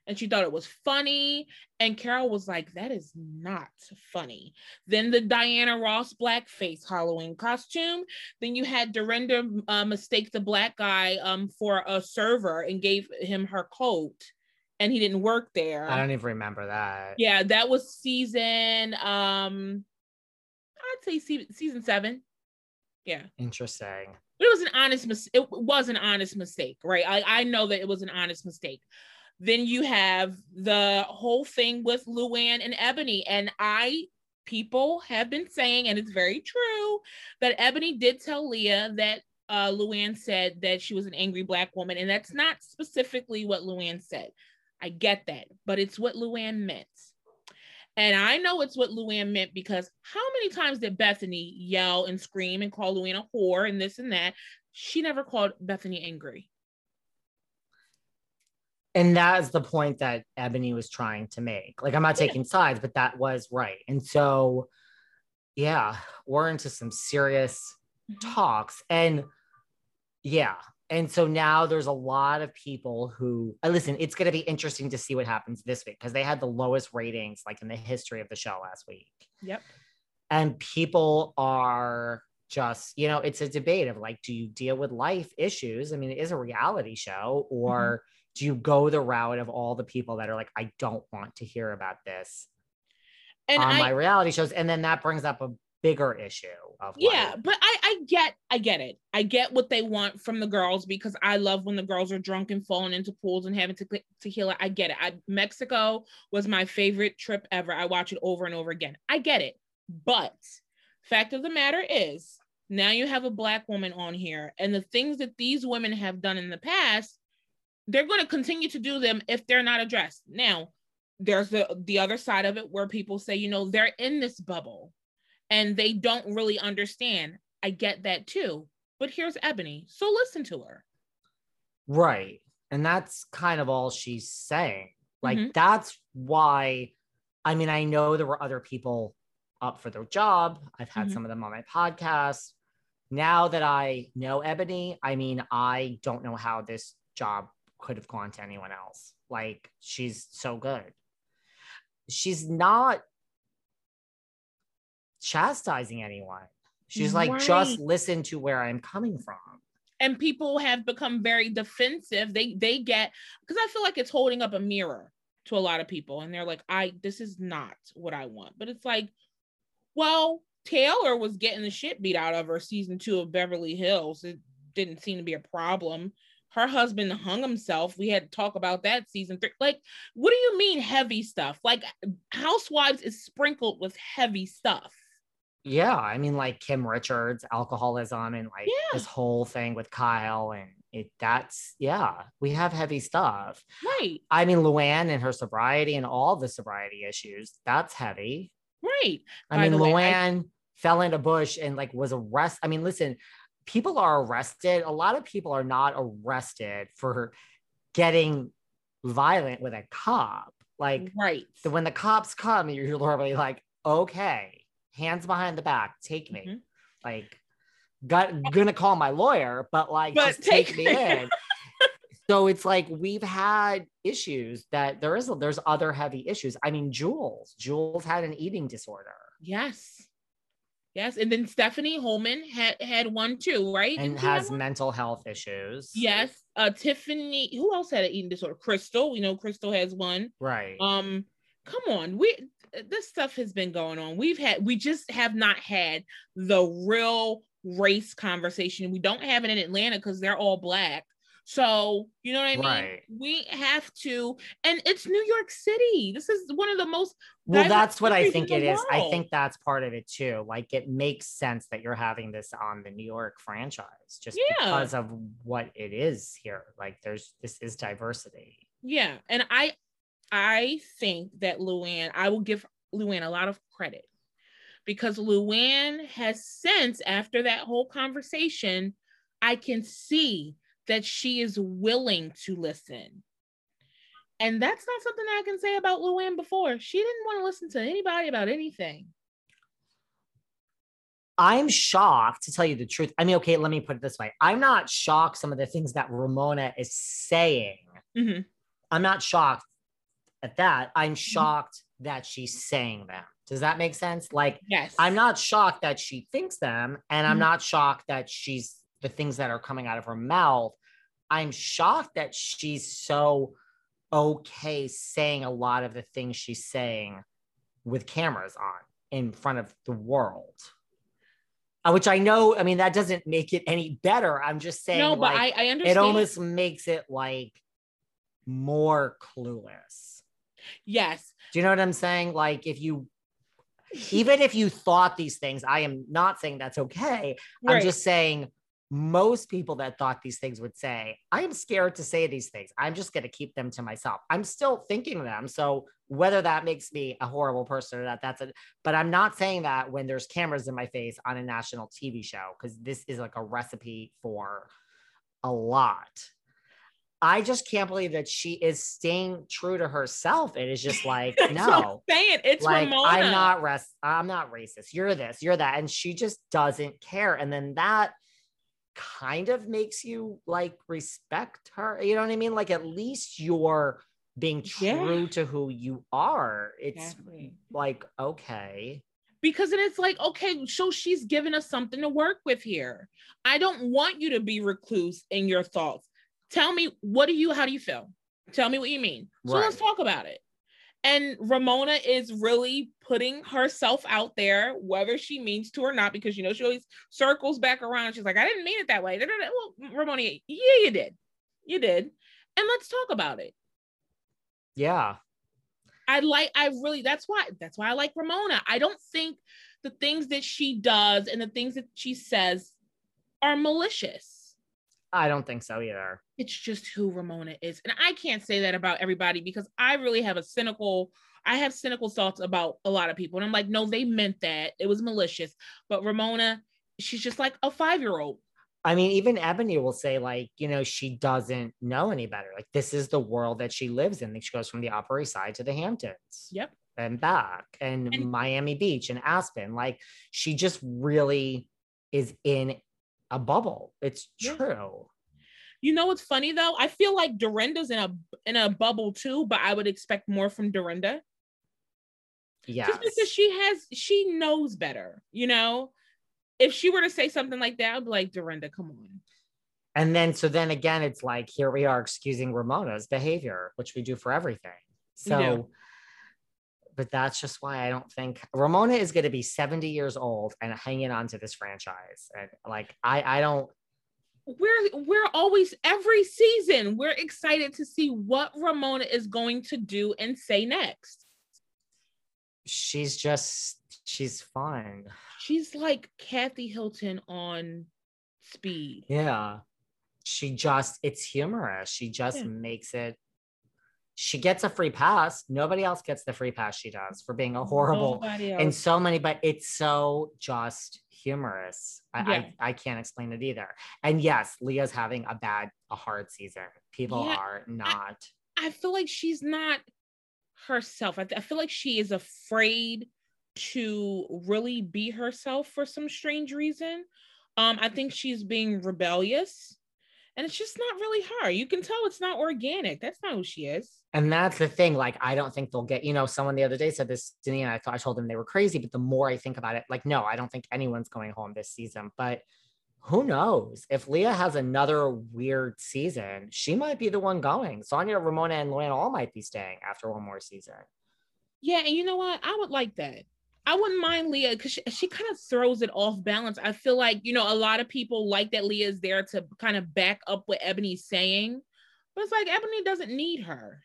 And she thought it was funny. And Carol was like, that is not funny. Then the Diana Ross blackface Halloween costume. Then you had Dorinda uh, mistake the black guy um, for a server and gave him her coat and he didn't work there. I don't even remember that. Yeah, that was season um I'd say se- season 7. Yeah. Interesting. But it was an honest mis- it was an honest mistake, right? I I know that it was an honest mistake. Then you have the whole thing with Luann and Eboni and I people have been saying and it's very true that Eboni did tell Leah that uh, Luann said that she was an angry black woman, and that's not specifically what Luann said. I get that, but it's what Luann meant. And I know it's what Luann meant because how many times did Bethenny yell and scream and call Luann a whore and this and that? She never called Bethenny angry. And that is the point that Eboni was trying to make. Like, I'm not taking yeah. sides, but that was right. And so, yeah, we're into some serious mm-hmm. talks. And yeah, and so now there's a lot of people who uh, listen it's going to be interesting to see what happens this week because they had the lowest ratings like in the history of the show last week yep and people are just you know it's a debate of like do you deal with life issues i mean it is a reality show or mm-hmm. Do you go the route of all the people that are like i don't want to hear about this and on I, my reality shows and then that brings up a bigger issue of yeah like, but i i get i get it. I get what they want from the girls because i love when the girls are drunk and falling into pools and having to tequila i get it. I, mexico was my favorite trip ever. I watch it over and over again. I get it. But fact of the matter is now you have a black woman on here and the things that these women have done in the past they're going to continue to do them if they're not addressed now there's the the other side of it where people say you know they're in this bubble and they don't really understand. I get that too. But here's Eboni. So listen to her. Right. And that's kind of all she's saying. Like, mm-hmm. that's why, I mean, I know there were other people up for their job. I've had mm-hmm. some of them on my podcast. Now that I know Eboni, I mean, I don't know how this job could have gone to anyone else. Like, she's so good. She's not chastising anyone. She's like, right. just listen to where I'm coming from. And people have become very defensive. They they get because I feel like it's holding up a mirror to a lot of people, and they're like, I this is not what I want. But it's like, well, Taylor was getting the shit beat out of her season two of Beverly Hills. It didn't seem to be a problem. Her husband hung himself. We had to talk about that season three. Like, what do you mean heavy stuff? Like, Housewives is sprinkled with heavy stuff yeah i mean like kim richards alcoholism and like yeah. this whole thing with kyle and it that's yeah we have heavy stuff right i mean luann and her sobriety and all the sobriety issues that's heavy right i By mean luann I- fell in a bush and like was arrested i mean listen people are arrested a lot of people are not arrested for getting violent with a cop like right so when the cops come you're literally like okay hands behind the back, take me. Mm-hmm. Like, got gonna call my lawyer, but like, but just take, take me in. so it's like we've had issues that there is there's other heavy issues. I mean, Jules, Jules had an eating disorder. Yes. Yes, and then Stephanie Hollman had had one too, right? And has mental health issues. Yes. Uh Tiffany, who else had an eating disorder? Crystal, we know Crystal has one. Right. Um, come on. We this stuff has been going on. We've had, we just have not had the real race conversation. We don't have it in Atlanta because they're all black. So, you know what I mean? Right. We have to, and it's New York City. This is one of the most well, that's what I think it is. World. I think that's part of it too. Like it makes sense that you're having this on the New York franchise just yeah. because of what it is here. Like there's this is diversity. Yeah. And I I think that Luann, I will give Luann a lot of credit because Luann has since, after that whole conversation, I can see that she is willing to listen. And that's not something I can say about Luann before. She didn't want to listen to anybody about anything. I'm shocked to tell you the truth. I mean, okay, let me put it this way. I'm not shocked some of the things that Ramona is saying. Mm-hmm. I'm not shocked at that. I'm shocked that she's saying them. Does that make sense? Like, Yes. I'm not shocked that she thinks them, and I'm Mhm. not shocked that she's the things that are coming out of her mouth. I'm shocked that she's so okay saying a lot of the things she's saying with cameras on in front of the world. Uh, which I know, I mean, that doesn't make it any better. I'm just saying, no, but like, I, I it almost makes it like more clueless. yes. Do you know what I'm saying? Like, if you, even if you thought these things, I am not saying that's okay. I'm just saying most people that thought these things would say, I am scared to say these things. I'm just going to keep them to myself. I'm still thinking them. So whether that makes me a horrible person or not, that's it. But I'm not saying that when there's cameras in my face on a national TV show, because this is like a recipe for a lot. I just can't believe that she is staying true to herself. It is just like, That's what I'm no, saying it's like Ramona. I'm not rest I'm not racist. You're this, you're that. And she just doesn't care. And then that kind of makes you like respect her. You know what I mean? Like at least you're being Yeah. true to who you are. It's Exactly. like, okay. because then it's like okay so she's given us something to work with here i don't want you to be recluse in your thoughts tell me what do you how do you feel tell me what you mean so let's talk about it and ramona is really putting herself out there whether she means to or not because you know she always circles back around she's like i didn't mean it that way well ramona yeah you did you did and let's talk about it Yeah. I like I really that's why that's why I like Ramona. I don't think the things that she does and the things that she says are malicious. I don't think so either. It's just who Ramona is. And I can't say that about everybody because I really have a cynical I have cynical thoughts about a lot of people and I'm like no they meant that. It was malicious. But Ramona she's just like a 5-year-old. I mean, even Eboni will say, like, you know, she doesn't know any better. Like, this is the world that she lives in. Like, she goes from the Upper East Side to the Hamptons. Yep. And back and, And- Miami Beach and Aspen. Like, she just really is in a bubble. It's true. You know what's funny though? I feel like Dorinda's in a in a bubble too, but I would expect more from Dorinda. Yeah. just because she has she knows better you know if she were to say something like that i'd be like dorinda come on and then, so then again, it's like, here we are excusing Ramona's behavior, which we do for everything. So. But that's just why I don't think Ramona is going to be 70 years old and hanging on to this franchise. And like, I, I don't, we're we're always every season we're excited to see what ramona is going to do and say next she's just, she's fun. she's like kathy hilton on speed Yeah. She just, it's humorous. She just Yeah. makes it, she gets a free pass. Nobody else gets the free pass she does for being a horrible and so many, but it's so just humorous. I, Yeah. I I can't explain it either. And yes, Leah's having a bad, a hard season. People Yeah, are not. I feel like she's not herself. I, I feel like she is afraid to really be herself for some strange reason. Um, I think she's being rebellious, and it's just not really her. You can tell it's not organic. That's not who she is. And that's the thing. Like, I don't think they'll get, you know, someone the other day said this to me, and I thought I told them they were crazy. But the more I think about it, like, no, I don't think anyone's going home this season. But who knows? If Leah has another weird season, she might be the one going. Sonja, Ramona, and Luann all might be staying after one more season. Yeah, and you know what? I would like that. I wouldn't mind Leah because she, she kind of throws it off balance. I feel like, you know, a lot of people like that Leah is there to kind of back up what Eboni's saying. But it's like Eboni doesn't need her.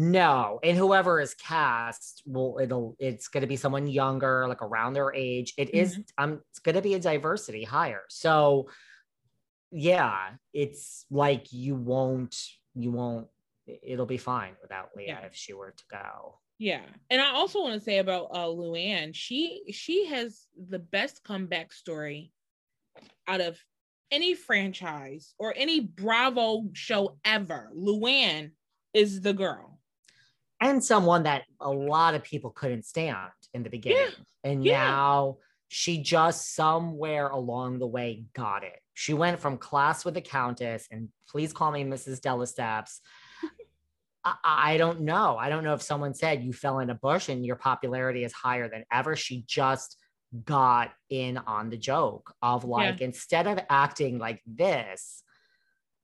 No, and whoever is cast will it'll it's going to be someone younger, like around their age. It is um it's going to be a diversity hire. So yeah, it's like you won't you won't it'll be fine without Leah Yeah. if she were to go. Yeah. And I also want to say about uh Luann, she she has the best comeback story out of any franchise or any Bravo show ever. Luann is the girl. And someone that a lot of people couldn't stand in the beginning. And Yeah. now she just somewhere along the way got it. She went from class with the Countess and please call me Mrs. de Lesseps. I, I don't know. I don't know if someone said you fell in a bush and your popularity is higher than ever. She just got in on the joke of like, instead of acting like this,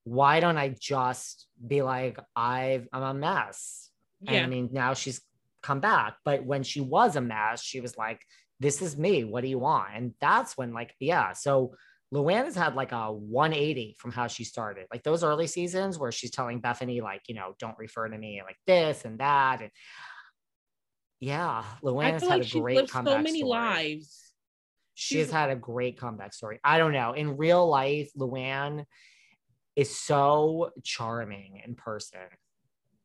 why don't I just be like, I've, I'm a mess? And Yeah. I mean, now she's come back. But when she was a mess, she was like, this is me. What do you want? And that's when, like, yeah. So Luann has had like a 180 from how she started. Like those early seasons where she's telling Bethenny, like, you know, don't refer to me like this and that. And yeah, Luann has had like a great lived comeback so many story. lives. She She's- had a great comeback story. I don't know. In real life, Luann is so charming in person.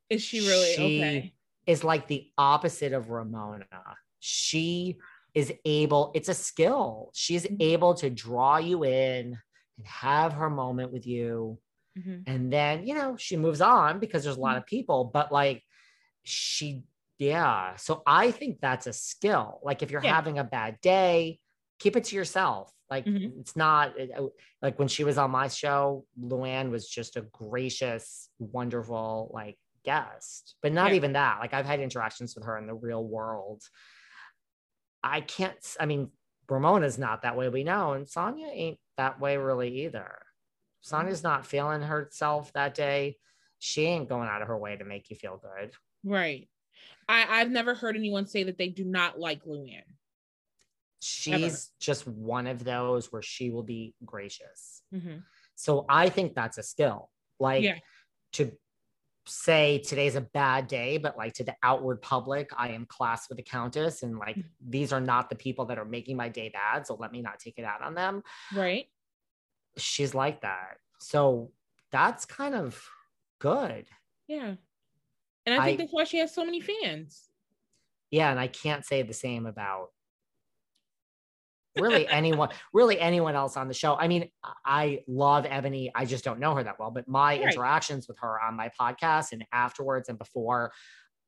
Is she really She- okay? Is like the opposite of Ramona. She is able, it's a skill. She's Mhm. able to draw you in and have her moment with you. Mhm. And then, you know, she moves on because there's a lot of people, but like she, yeah. So I think that's a skill. Like if you're Yeah. having a bad day, keep it to yourself. Like Mhm. it's not uh, like when she was on my show, Luann was just a gracious, wonderful, like guest, but not Yeah. even that. Like I've had interactions with her in the real world. I can't, I mean, Ramona's not that way, we know, and Sonja ain't that way really either. Sonja's not feeling herself that day. She ain't going out of her way to make you feel good. Right. I, I've never heard anyone say that they do not like Luann. She's just one of those where she will be gracious. Mhm. So I think that's a skill. Like Yeah. to say today's a bad day, but like to the outward public, I am class with the countess, and like Mhm. these are not the people that are making my day bad. So let me not take it out on them. Right. She's like that. So that's kind of good. Yeah. And I think I- that's why she has so many fans. Yeah, and I can't say the same about really anyone, really anyone else on the show. I mean, I love Eboni. I just don't know her that well, but my Right. interactions with her on my podcast and afterwards and before,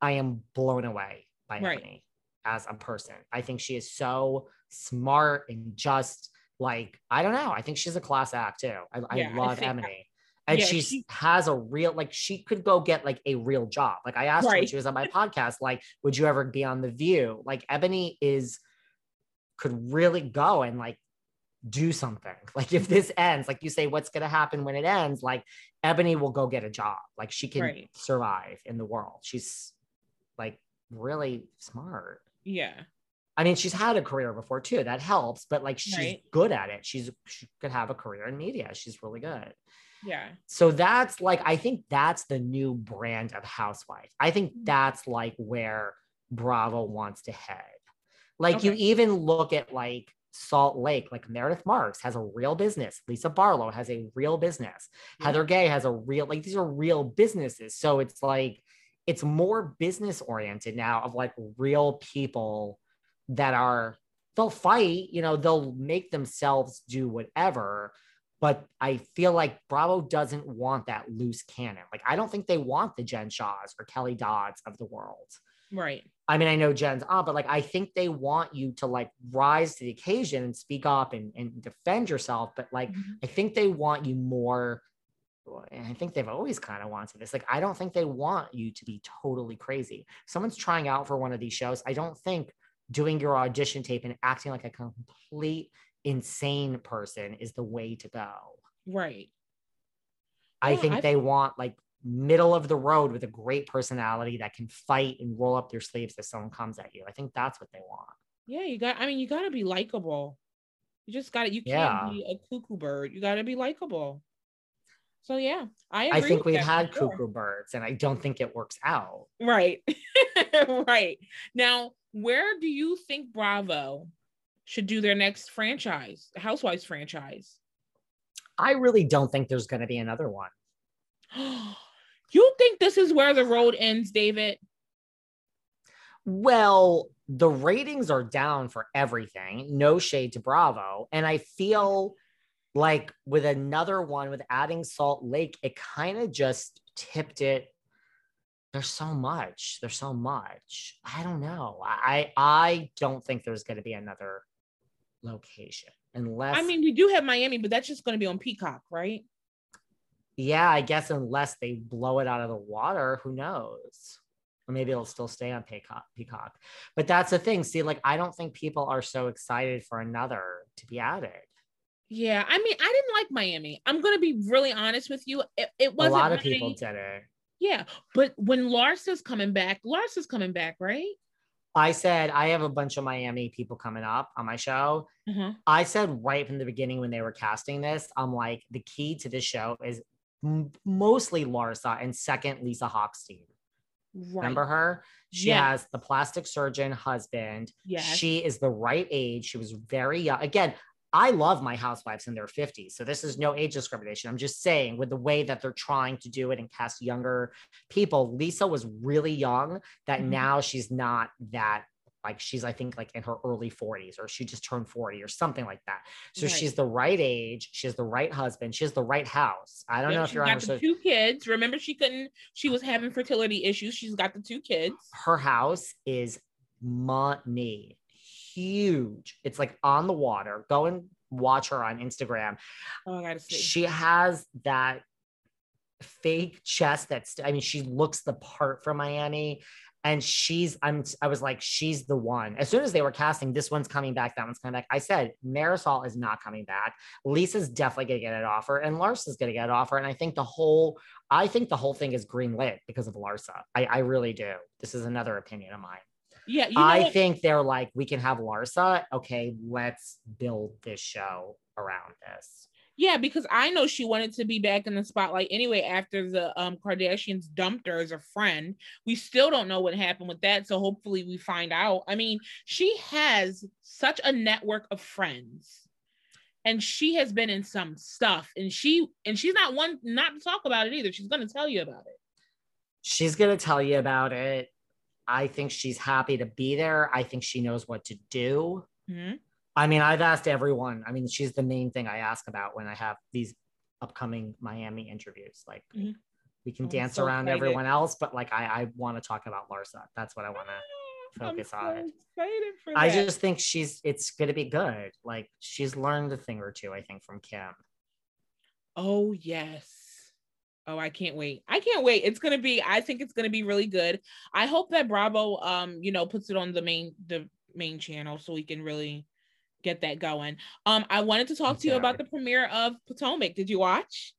I am blown away by Right. Eboni as a person. I think she is so smart and just like I don't know. I think she's a class act too. I, I Yeah, I love think- uh, Eboni. And yeah, she's she- has a real like she could go get like a real job. Like I asked her when she was on my podcast, like, would you ever be on the view? Like Eboni is could really go and like do something. Like if this ends, like you say, what's gonna happen when it ends? Like Eboni will go get a job. Like she can Right. survive in the world. She's like really smart. Yeah. I mean, she's had a career before too. That helps, but like she's Right. good at it. She's she could have a career in media. She's really good. Yeah. So that's like, I think that's the new brand of housewife. I think Mm-hmm. that's like where Bravo wants to head. Like you even look at like Salt Lake, like Meredith Marks has a real business. Lisa Barlow has a real business. Yeah. Heather Gay has a real, like these are real businesses. So it's like, it's more business oriented now of like real people that are, they'll fight, you know, they'll make themselves do whatever. But I feel like Bravo doesn't want that loose cannon. Like, I don't think they want the Jen Shahs or Kelly Dodds of the world. Right. I mean, I know Jen's on, but like, I think they want you to like rise to the occasion and speak up and, and defend yourself. But like, Mhm. I think they want you more. And I think they've always kind of wanted this. Like, I don't think they want you to be totally crazy. If someone's trying out for one of these shows. I don't think doing your audition tape and acting like a complete insane person is the way to go. Right. I Yeah, think I they want like middle of the road with a great personality that can fight and roll up their sleeves if someone comes at you. I think that's what they want. Yeah. You got, I mean, you got to be likable. You just got to, you can't be a cuckoo bird. You got to be likable. So, yeah, I I think we've had sure. cuckoo birds, and I don't think it works out. Right. right. Now, where do you think Bravo should do their next franchise, Housewives franchise? I really don't think there's going to be another one. you think this is where the road ends, David? Well, the ratings are down for everything. No shade to Bravo. And I feel like with another one, with adding Salt Lake, it kind of just tipped it there's so much. There's so much. I don't know. I I don't think there's going to be another location unless. I mean, we do have Miami, but that's just going to be on Peacock, right? Yeah, I guess unless they blow it out of the water, who knows? Or maybe it'll still stay on Peacock. Peacock. But that's the thing. See, like I don't think people are so excited for another to be added. Yeah, I mean, I didn't like Miami. I'm gonna be really honest with you. It, it wasn't a lot of my- people did it. Yeah, but when Larsa's coming back, Larsa's coming back, right? I said I have a bunch of Miami people coming up on my show. Uh-huh. I said right from the beginning when they were casting this, I'm like, the key to this show is mostly Larsa and second Lisa Hochstein. Right. Remember her? She Yes. has the plastic surgeon husband. Yes. She is the right age. She was very young. Again, I love my housewives in their 50s. So this is no age discrimination. I'm just saying with the way that they're trying to do it and cast younger people, Lisa was really young that Mhm. now she's not that like she's I think like in her early 40s or she just turned 40 or something like that. So Right. she's the right age, she has the right husband, she has the right house. I don't Yep, know if you're She got the two kids. Remember, she couldn't. She was having fertility issues. She's got the two kids. her house is money huge it's like on the water go and watch her on instagram Oh, I gotta see. she has that fake chest that's i mean she looks the part for miami and she's i'm i was like she's the one as soon as they were casting this one's coming back that one's coming back i said marisol is not coming back lisa's definitely going to get an offer and larsa's going to get an offer and i think the whole i think the whole thing is green lit because of larsa i, I really do this is another opinion of mine yeah, you know I what? think they're like, we can have Larsa. Okay, let's build this show around this. Yeah, because I know she wanted to be back in the spotlight anyway after the um Kardashians dumped her as a friend. We still don't know what happened with that, so hopefully we find out. I mean, she has such a network of friends. And she has been in some stuff and she and she's not one not to talk about it either. She's going to tell you about it. She's going to tell you about it. I think she's happy to be there. I think she knows what to do. Mhm. I mean, I've asked everyone. I mean, she's the main thing I ask about when I have these upcoming Miami interviews. Like, Mhm. we can I'm dance so around excited. everyone else, but like, I, I want to talk about Larsa. That's what I want to. Focus so on it. excited for I just think she's, it's going to be good. Like, she's learned a thing or two, I think, from Kim. Oh yes. Oh, I can't wait. I can't wait. It's gonna be, I think it's gonna be really good. I hope that Bravo um, you know, puts it on the main the main channel so we can really get that going. Um, I wanted to talk to you about the premiere of Potomac. Did you watch?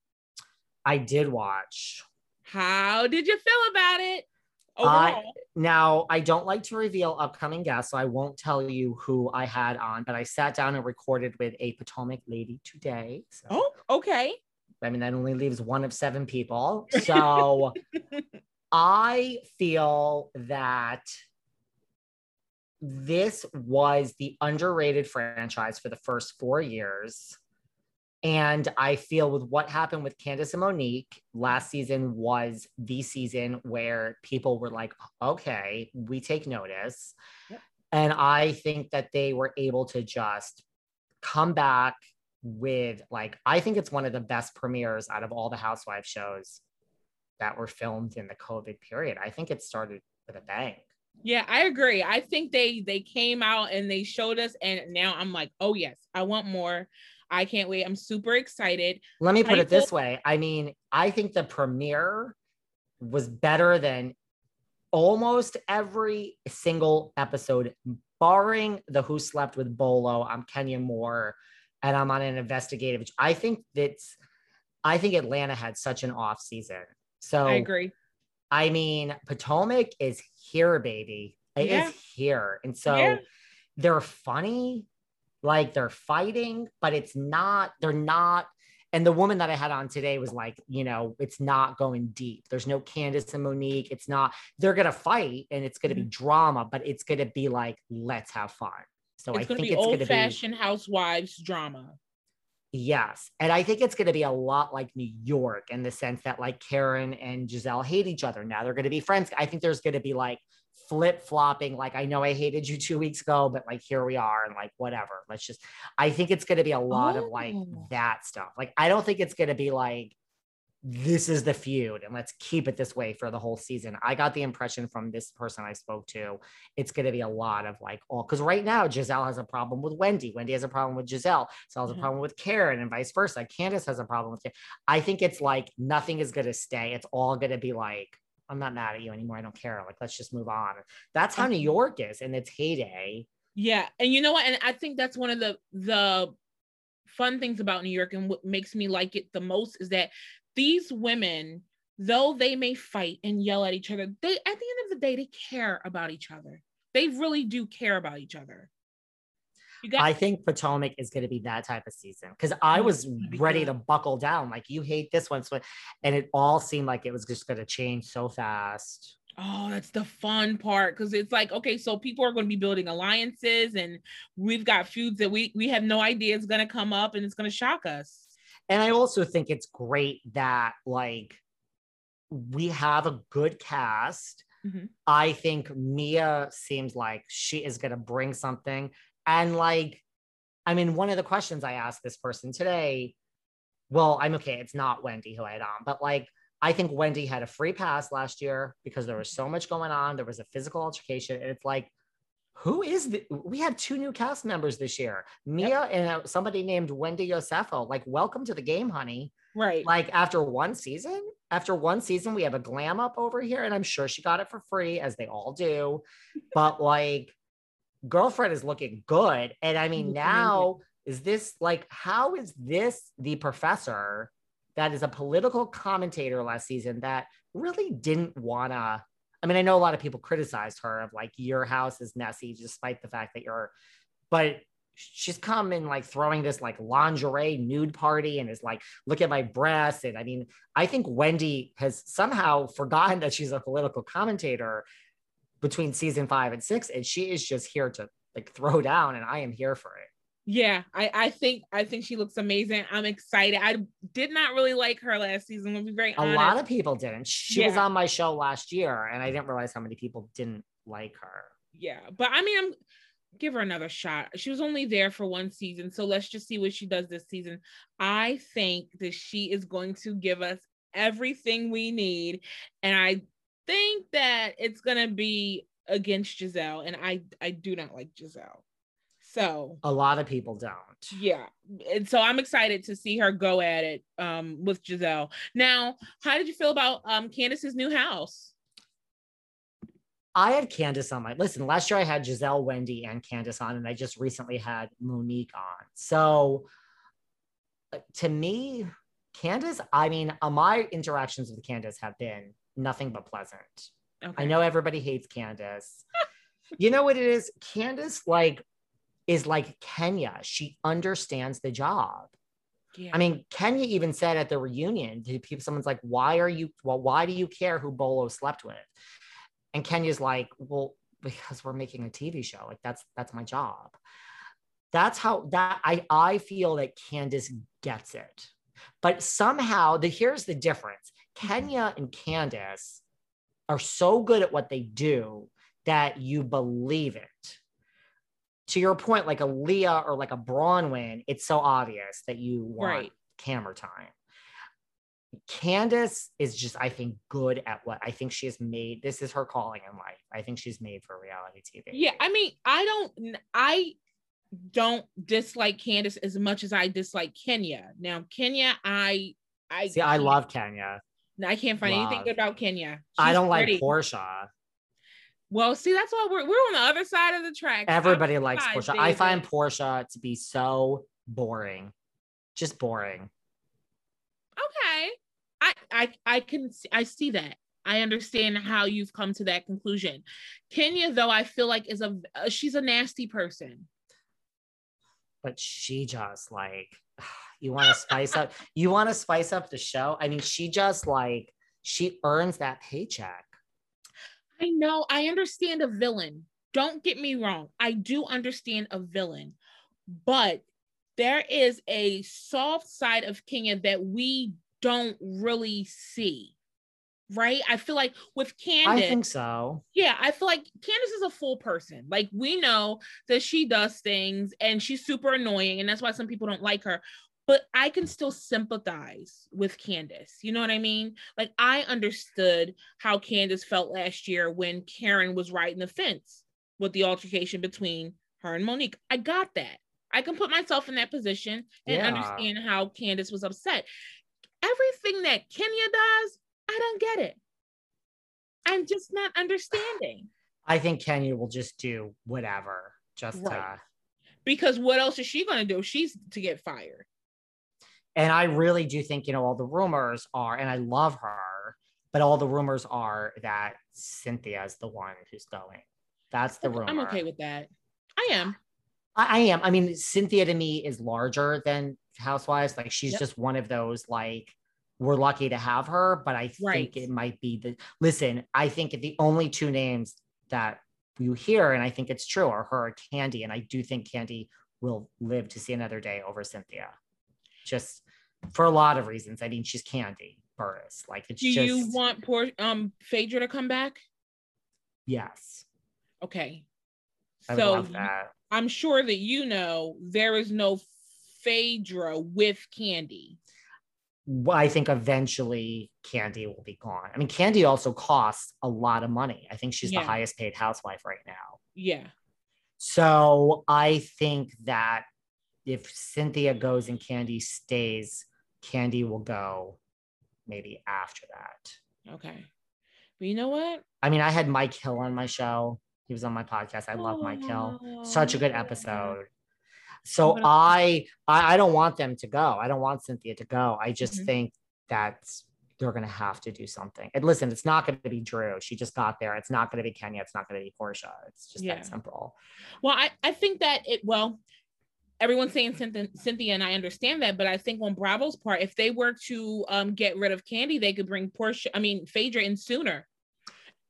I did watch. How did you feel about it? I- Now, I don't like to reveal upcoming guests, so I won't tell you who I had on, but I sat down and recorded with a Potomac lady today. So, oh, okay. I mean, that only leaves one of seven people. So I feel that this was the underrated franchise for the first four years. And I feel with what happened with Candiace and Monique last season was the season where people were like, okay, we take notice. Yep. And I think that they were able to just come back with, like, I think it's one of the best premieres out of all the Housewives shows that were filmed in the COVID period. I think it started with a bang. Yeah, I agree. I think they they came out and they showed us, and now I'm like, oh yes, I want more. I can't wait. I'm super excited. Let me put I it this way. I mean, I think the premiere was better than almost every single episode, barring the Who Slept with Bolo. I'm Kenya Moore, and I'm on an investigative. I think that's. I think Atlanta had such an off season. So I agree. I mean, Potomac is here, baby. It is Yeah. here. And so Yeah. they're funny, like they're fighting, but it's not, they're not. And the woman that I had on today was like, you know, it's not going deep. There's no Candiace and Monique. It's not, they're going to fight and it's going to be drama, but it's going to be like, let's have fun. So Mm-hmm. It's I think be it's going old to be, fashioned housewives drama. Yes. And I think it's going to be a lot like New York in the sense that like Karen and Gizelle hate each other. Now they're going to be friends. I think there's going to be like flip flopping. Like, I know I hated you two weeks ago, but like here we are and like whatever. Let's just, I think it's going to be a lot of like Oh. that stuff. Like, I don't think it's going to be like this is the feud and let's keep it this way for the whole season. I got the impression from this person I spoke to, it's going to be a lot of like all because right now Gizelle has a problem with Wendy. Wendy has a problem with Gizelle. So has mm-hmm. a problem with Karen and vice versa. Candiace has a problem with it. I think it's like nothing is going to stay. It's all going to be like, I'm not mad at you anymore. I don't care. Like, let's just move on. That's how New mm-hmm. York is in its heyday. Yeah. And you know what? And I think that's one of the, the, fun things about New York and what makes me like it the most is that these women, though they may fight and yell at each other, they at the end of the day, they care about each other. They really do care about each other. Got- I think Potomac is going to be that type of season because I oh, was ready to buckle down. Like you hate this one, so and it all seemed like it was just going to change so fast. Oh, that's the fun part because it's like okay, so people are going to be building alliances, and we've got feuds that we we have no idea is going to come up, and it's going to shock us. And I also think it's great that like we have a good cast. Mm-hmm. I think Mia seems like she is going to bring something. And like, I mean, one of the questions I asked this person today, well, I'm okay. It's not Wendy who I had on, but like, I think Wendy had a free pass last year because there was so much going on. There was a physical altercation. And it's like, who is the we have two new cast members this year. Mia yep. and uh, somebody named wendy Osefo. Like welcome to the game honey. Right. Like after one season after one season we have a glam up over here and i'm sure she got it for free as they all do. But like girlfriend is looking good and i mean now is this like how is this the professor that is a political commentator last season that really didn't wanna I mean, I know a lot of people criticized her of like your house is messy, despite the fact that you're, but she's come in like throwing this like lingerie nude party and is like, look at my breasts. And I mean, I think Wendy has somehow forgotten that she's a political commentator between season five and six, and she is just here to like throw down, and I am here for it. Yeah, I, I think I think she looks amazing. I'm excited. I did not really like her last season. To be very honest. a lot of people didn't. She yeah. was on my show last year, and I didn't realize how many people didn't like her. Yeah, but I mean, I'm give her another shot. She was only there for one season, so let's just see what she does this season. I think that she is going to give us everything we need, and I think that it's gonna be against Gizelle, and I I do not like Gizelle. So a lot of people don't. Yeah. And so I'm excited to see her go at it um, with Gizelle. Now, how did you feel about um, Candiace's new house? I had Candiace on my listen. Last year I had Gizelle, Wendy, and Candiace on, and I just recently had Monique on. So uh, to me, Candiace, I mean, uh, my interactions with Candiace have been nothing but pleasant. Okay. I know everybody hates Candiace. you know what it is? Candiace, like, is like Kenya. She understands the job. Yeah. I mean, Kenya even said at the reunion to people, someone's like, why are you, well, why do you care who Bolo slept with? And Kenya's like, well, because we're making a TV show. Like that's, that's my job. That's how that I, I feel that Candiace gets it. But somehow the, here's the difference. Kenya and Candiace are so good at what they do that you believe it to your point, like a Leah or like a Braunwyn, it's so obvious that you want right. camera time. Candiace is just, I think, good at what I think she has made. This is her calling in life. I think she's made for reality TV. Yeah, I mean, I don't, I don't dislike Candiace as much as I dislike Kenya. Now, Kenya, I, I see. I love Kenya. I can't find love. anything good about Kenya. She's I don't pretty. like Porsha. Well, see, that's why we're we're on the other side of the track. Everybody likes Porsha. David. I find Porsha to be so boring, just boring. Okay, I I I can I see that. I understand how you've come to that conclusion. Kenya, though, I feel like is a uh, she's a nasty person. But she just like you want to spice up. You want to spice up the show. I mean, she just like she earns that paycheck. I know, I understand a villain. Don't get me wrong. I do understand a villain, but there is a soft side of Kenya that we don't really see. Right? I feel like with Candiace, I think so. Yeah, I feel like Candiace is a full person. Like we know that she does things and she's super annoying, and that's why some people don't like her. But I can still sympathize with Candiace. You know what I mean? Like I understood how Candiace felt last year when Karen was riding the fence with the altercation between her and Monique. I got that. I can put myself in that position and Yeah. understand how Candiace was upset. Everything that Kenya does, I don't get it. I'm just not understanding. I think Kenya will just do whatever just Right. to Because what else is she gonna do? She's to get fired. And I really do think, you know, all the rumors are, and I love her, but all the rumors are that Cynthia is the one who's going. That's the rumor. I'm okay with that. I am. I, I am. I mean, Cynthia to me is larger than Housewives. Like she's Yep. just one of those, like, we're lucky to have her, but I Right. think it might be the listen, I think the only two names that you hear, and I think it's true, are her and Kandi. And I do think Kandi will live to see another day over Cynthia. Just for a lot of reasons. I mean, she's Kandi Burruss. Like it's Do just you want poor um Phaedra to come back? yes. Okay. I So. I'm sure that you know there is no Phaedra with Kandi. Well, I think eventually Kandi will be gone. I mean, Kandi also costs a lot of money. I think she's Yeah. the highest paid housewife right now. Yeah. So I think that if Cynthia goes and Kandi stays, Kandi will go maybe after that. Okay. But you know what? I mean, I had Mike Hill on my show. He was on my podcast. I love Mike Hill. Such a good episode. So gonna- I, I I don't want them to go. I don't want Cynthia to go. I just Mhm. think that they're gonna have to do something. And listen, it's not gonna be Drew. She just got there. It's not gonna be Kenya. It's not gonna be Porsha. It's just Yeah. that simple. Well, I, I think that it well, everyone's saying Cynthia, Cynthia, and I understand that, but I think on Bravo's part, if they were to um get rid of Kandi, they could bring Porsha, I mean Phaedra in sooner.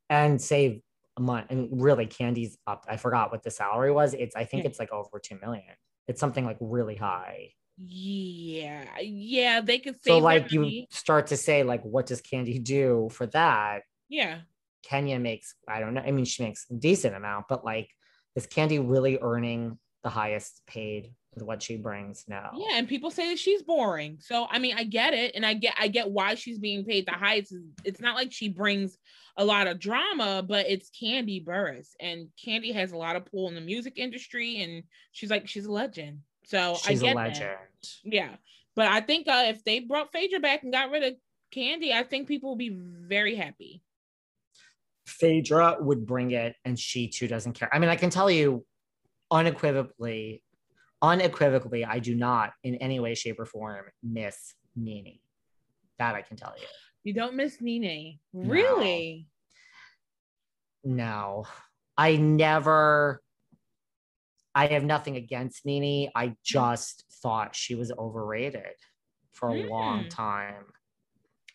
And save a month. I mean, really, Kandi's up. I forgot what the salary was. It's I think Yeah. it's like over two million. It's something like really high. Yeah, yeah, they could save So like you start to say, like, what does Kandi do for that? Yeah, Kenya makes, I don't know. I mean, she makes a decent amount, but like, is Kandi really earning the highest paid with what she brings? now. yeah, and people say that she's boring. So I mean, I get it, and I get I get why she's being paid the highest. It's not like she brings a lot of drama, but it's Kandi Burruss, and Kandi has a lot of pull in the music industry, and she's like she's a legend. So She's I get a that. legend. Yeah, but I think uh, if they brought Phaedra back and got rid of Kandi, I think people will be very happy. Phaedra would bring it, and she too doesn't care. I mean, I can tell you unequivocally, unequivocally, I do not in any way, shape, or form miss Nene. That I can tell you. You don't miss Nene, really? No, I never. I have nothing against Nene. I just thought she was overrated for a long Mm. time.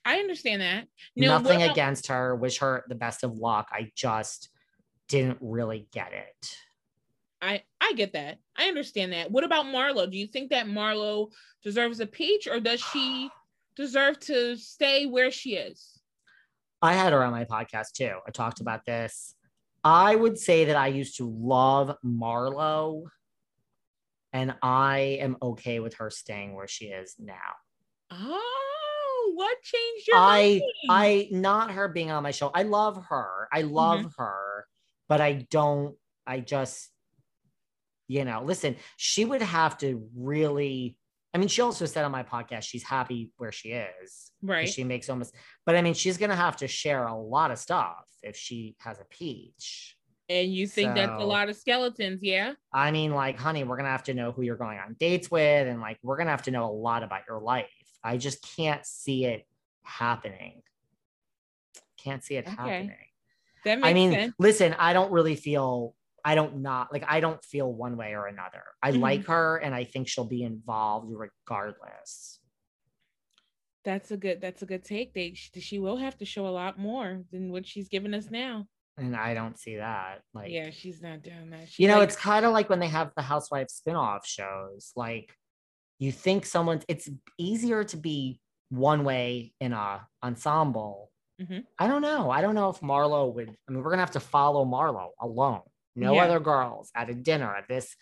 I understand that. No, nothing against her. Wish her the best of luck. I just didn't really get it. I I get that. I understand that. What about Marlo? Do you think that Marlo deserves a peach, or does she deserve to stay where she is? I had her on my podcast too. I talked about this. I would say that I used to love Marlo, and I am okay with her staying where she is now. Oh, what changed your I mind? I not her being on my show. I love her. I love Mm-hmm. her, but I don't I just you know, listen, she would have to really I mean, she also said on my podcast she's happy where she is. right. She makes almost but I mean, she's going to have to share a lot of stuff if she has a peach. and you think that's a lot of skeletons, yeah? I mean, like, honey, we're gonna have to know who you're going on dates with, and like, we're gonna have to know a lot about your life. I just can't see it happening. Can't see it Okay. happening. That makes I mean, sense. listen, I don't really feel, I don't not like, I don't feel one way or another. I Mhm. like her, and I think she'll be involved regardless. That's a good. That's a good take. They she will have to show a lot more than what she's given us now. And I don't see that. Like, yeah, she's not doing that. She's you know, like, it's kind of like when they have the housewife spin-off shows. Like, you think someone, it's easier to be one way in a ensemble. Mhm. I don't know. I don't know if Marlo would. I mean, we're gonna have to follow Marlo alone. No Yeah. other girls at a dinner at this.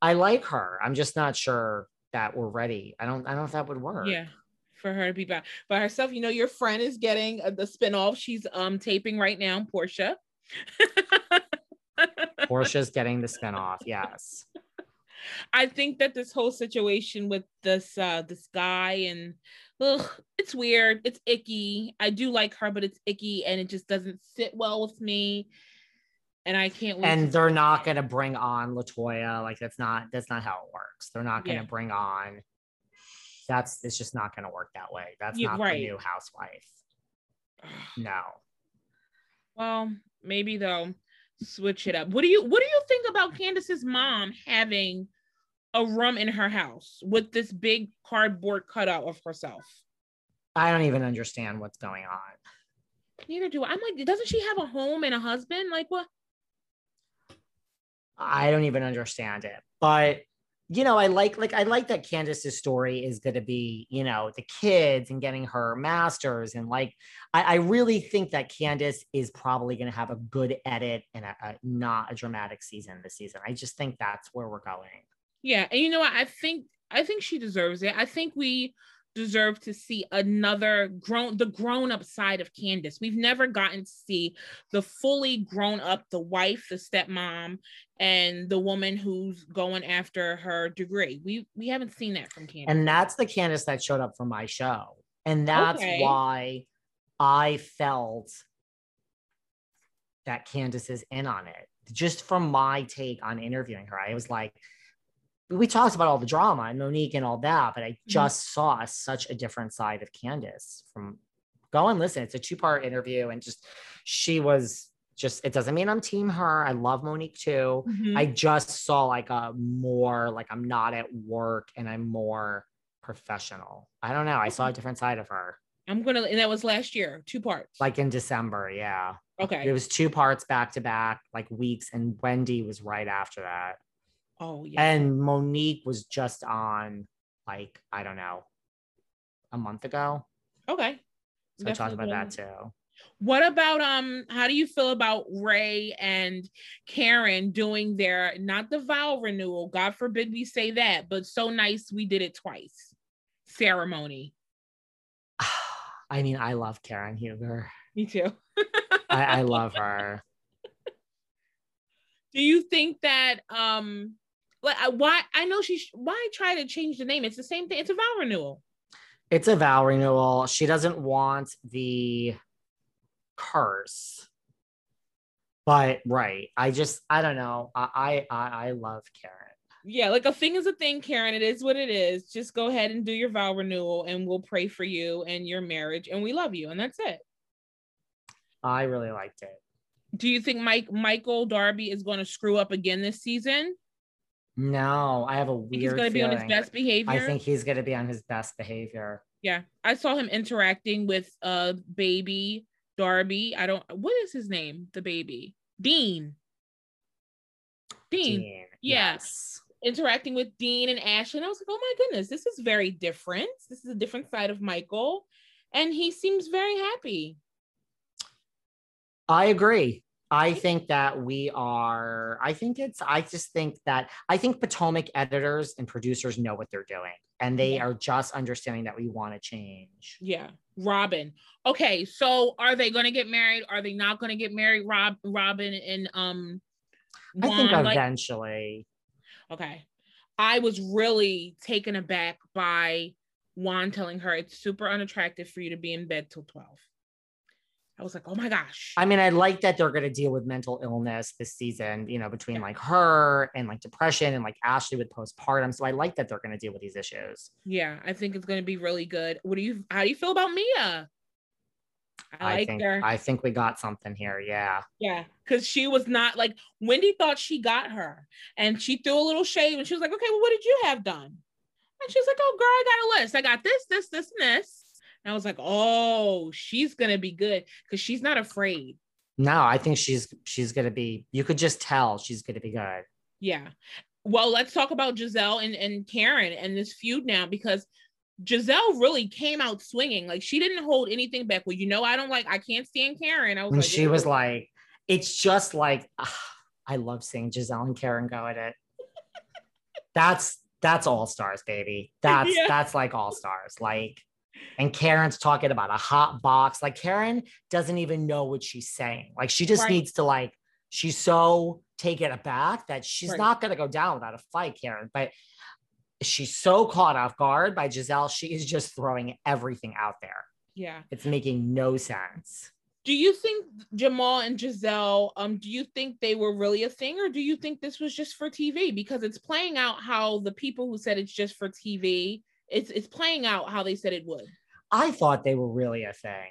I like her. I'm just not sure that we're ready. I don't I don't know if that would work. Yeah. For her to be back by herself. You know, your friend is getting uh, the spinoff. She's um taping right now, Porsha. Porsha's getting the spinoff. Yes. I think that this whole situation with this uh this guy and ugh, it's weird. It's icky. I do like her, but it's icky and it just doesn't sit well with me. And I can't wait. And they're not gonna bring on Latoya. Like that's not that's not how it works. They're not gonna Yeah. bring on. That's it's just not gonna work that way. That's Yeah, not right. the new housewife. No. Well, maybe they'll switch it up. What do you what do you think about Candiace's mom having a room in her house with this big cardboard cutout of herself? I don't even understand what's going on. Neither do I. I'm like, doesn't she have a home and a husband? Like what? I don't even understand it. But you know, I like like I like that Candiace's story is going to be, you know, the kids and getting her masters and like I, I really think that Candiace is probably going to have a good edit and a, a not a dramatic season this season. I just think that's where we're going. Yeah, and you know what? I think I think she deserves it. I think we deserve to see another grown the grown up side of Candiace. We've never gotten to see the fully grown up, the wife, the stepmom, and the woman who's going after her degree. We we haven't seen that from Candiace. And that's the Candiace that showed up for my show. And that's Okay. why I felt that Candiace is in on it. Just from my take on interviewing her, I was like, we talked about all the drama and Monique and all that, but I just saw such a different side of Candiace from go and listen. It's a two part interview, and just she was just, it doesn't mean I'm team her. I love Monique too. Mhm. I just saw like a more like I'm not at work and I'm more professional. I don't know. I saw a different side of her. I'm gonna and that was last year, two parts. Like in December, yeah. Okay. It was two parts back to back, like weeks, and Wendy was right after that. Oh yeah. And Monique was just on like, I don't know, a month ago. okay. So I talked about that too. What about um how do you feel about Ray and Karen doing their not the vow renewal, God forbid we say that, but so nice we did it twice. Ceremony. I mean, I love Karen Huger. Me too. I, I love her. Do you think that um like I- uh, why I know she why try to change the name? It's the same thing. It's a vow renewal. It's a vow renewal. She doesn't want the curse. But right. I just I don't know. I I I, I love Karen. Yeah, like a thing is a thing, Karen. It is what it is. Just go ahead and do your vow renewal and we'll pray for you and your marriage and we love you and that's it. I really liked it. Do you think Mike Michael Darby is going to screw up again this season? No, I have a weird he's going to be on his best behavior. I think he's gonna be on his best behavior. yeah, I saw him interacting with uh baby Darby. I don't. What is his name? The baby Dean. Dean. Dean. yeah. Yes. interacting with Dean and Ashley. And I was like, oh my goodness, this is very different. This is a different side of Michael. And he seems very happy. I agree. I think that we are, I think it's, I just think that, I think Potomac editors and producers know what they're doing and they are just understanding that we want to change. Yeah. Robin. Okay, so are they gonna get married? Are they not gonna get married? Rob Robin and um I think Juan, like- eventually, okay. I was really taken aback by Juan telling her it's super unattractive for you to be in bed till 12. I was like, oh my gosh. I mean, I like that they're going to deal with mental illness this season, you know, between Yeah. like her and like depression and like Ashley with postpartum. So I like that they're going to deal with these issues. yeah, I think it's gonna be really good. What do you how do you feel about Mia? I I, like think, her. I think we got something here. Yeah. Yeah, because she was not like Wendy thought she got her, and she threw a little shade, and she was like, "Okay, well, what did you have done?" And she's like, "Oh, girl, I got a list. I got this, this, this, and this." And I was like, "Oh, she's gonna be good because she's not afraid." No, I think she's she's going to be, you could just tell she's going to be good. Yeah. Well, let's talk about Gizelle and and Karen and this feud now because Gizelle really came out swinging. Like she didn't hold anything back. Well, you know, I don't like. I can't stand Karen. I was When like, she was like, it's just like, ah, I love seeing Gizelle and Karen go at it. That's That's all stars, baby. That's Yeah. that's like all stars. Like, and Karen's talking about a hot box. Like Karen doesn't even know what she's saying. Like she just Right. needs to like. She's so taken aback that she's Right. not gonna go down without a fight, Karen. But she's so caught off guard by Gizelle. She is just throwing everything out there. Yeah. It's making no sense. Do you think Jamal and Gizelle, um, do you think they were really a thing, or do you think this was just for TV? Because it's playing out how the people who said it's just for TV, it's it's playing out how they said it would. I thought they were really a thing.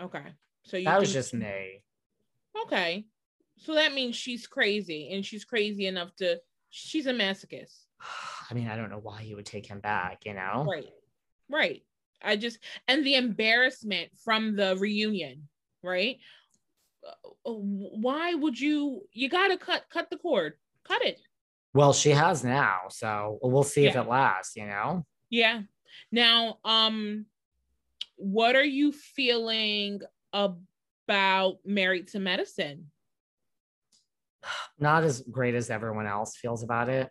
Okay. So you That was just me. okay. So that means she's crazy, and she's crazy enough to she's a masochist. I mean, I don't know why you would take him back, you know? Right. Right. I just and the embarrassment from the reunion, right? Uh, Why would you you got to cut cut the cord. Cut it. Well, she has now, so we'll see if it lasts, you know? Yeah. Now, um what are you feeling about Married to Medicine? Not as great as everyone else feels about it.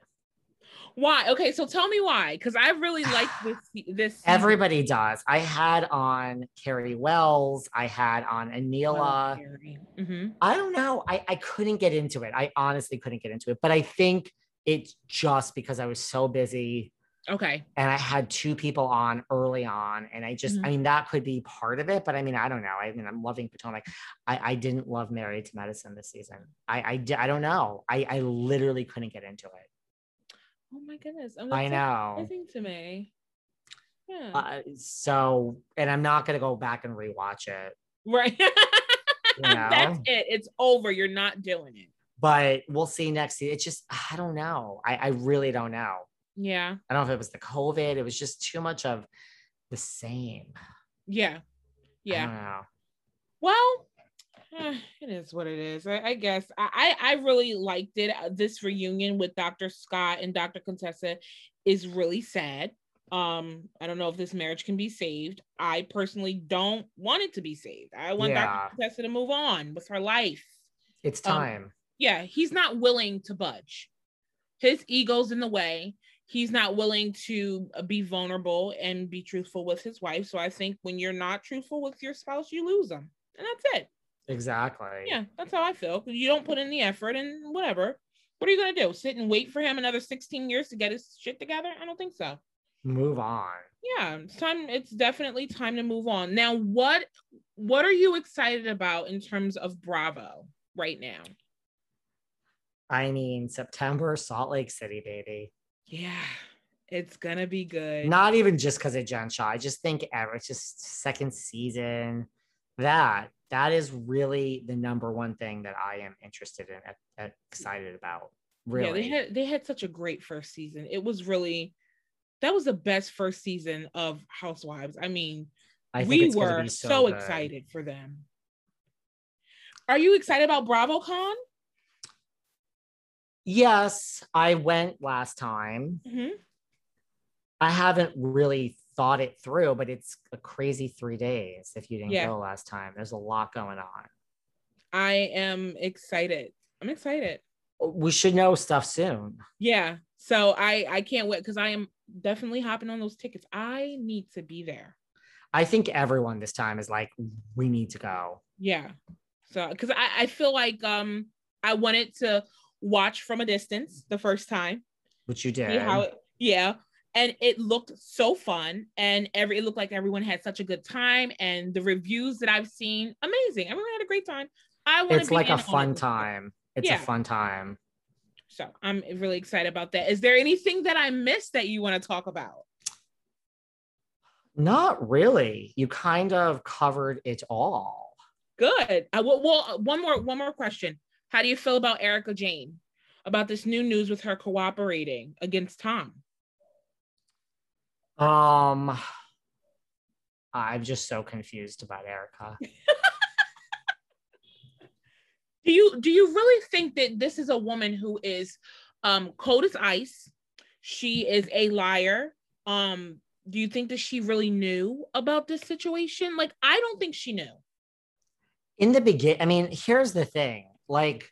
Why? Okay, so tell me why cuz I really like this this season. Everybody does. I had on Carrie Wells, I had on Oh, Anila. Carrie. Mhm. I don't know. I, I couldn't get into it. I honestly couldn't get into it, but I think it's just because I was so busy Okay. and I had two people on early on, and I just, Mhm. I mean, that could be part of it, but I mean, I don't know. I mean, I'm loving Potomac. I, I didn't love Married to Medicine this season. I, I, I don't know. I, I literally couldn't get into it. Oh my goodness. Oh, I that's know. surprising to me. Yeah. Uh, so, and I'm not gonna go back and rewatch it, right. That's know? it. It's over. You're not doing it. but we'll see next year. It's just, I don't know. I, I really don't know. Yeah. I don't know if it was the COVID. It was just too much of the same. Yeah. Yeah. Well, eh, it is what it is. I, I guess I, I really liked it. Uh, This reunion with Dr. Scott and Dr. Contessa is really sad. Um, I don't know if this marriage can be saved. I personally don't want it to be saved. I want Yeah. Dr. Contessa to move on with her life. It's Um, time. Yeah, he's not willing to budge. His ego's in the way. He's not willing to uh, be vulnerable and be truthful with his wife. So I think when you're not truthful with your spouse, you lose them. And that's it. exactly. Yeah, that's how I feel. You don't put in the effort and whatever. What are you gonna do? Sit and wait for him another 16 years to get his shit together? I don't think so. Move on. Yeah, it's time. It's definitely time to move on. Now, what what are you excited about in terms of Bravo right now? I mean, September, Salt Lake City, baby. Yeah, it's gonna be good. Not even just because of Jen Shah. I just think ever it's just second season. That that is really the number one thing that I am interested in, at, at- excited about. Really. Yeah, they had they had such a great first season. It was really that was the best first season of Housewives. I mean, I we were so, so, excited for them. Are you excited about BravoCon? Yes, I went last time. Mhm. I haven't really thought it through, but it's a crazy three days if you didn't Yeah. go last time. There's a lot going on. I am excited. I'm excited. We should know stuff soon. Yeah. So I I can't wait because I am definitely hopping on those tickets. I need to be there. I think everyone this time is like, we need to go. Yeah. So because I, I feel like um I wanted to watch from a distance the first time. Which you did. How it, yeah. And it looked so fun. And every it looked like everyone had such a good time. And the reviews that I've seen, amazing. Everyone had a great time. I want it's be like a fun time. It's Yeah. a fun time. So I'm really excited about that. Is there anything that I missed that you want to talk about? Not really. You kind of covered it all. Good. Uh, well, well, one more one more question. How do you feel about Erika Jayne? About this new news with her cooperating against Tom? Um, I'm just so confused about Erika. Do you do you really think that this is a woman who is um cold as ice? She is a liar. Um, do you think that she really knew about this situation? Like, I don't think she knew. in the begin i mean here's the thing like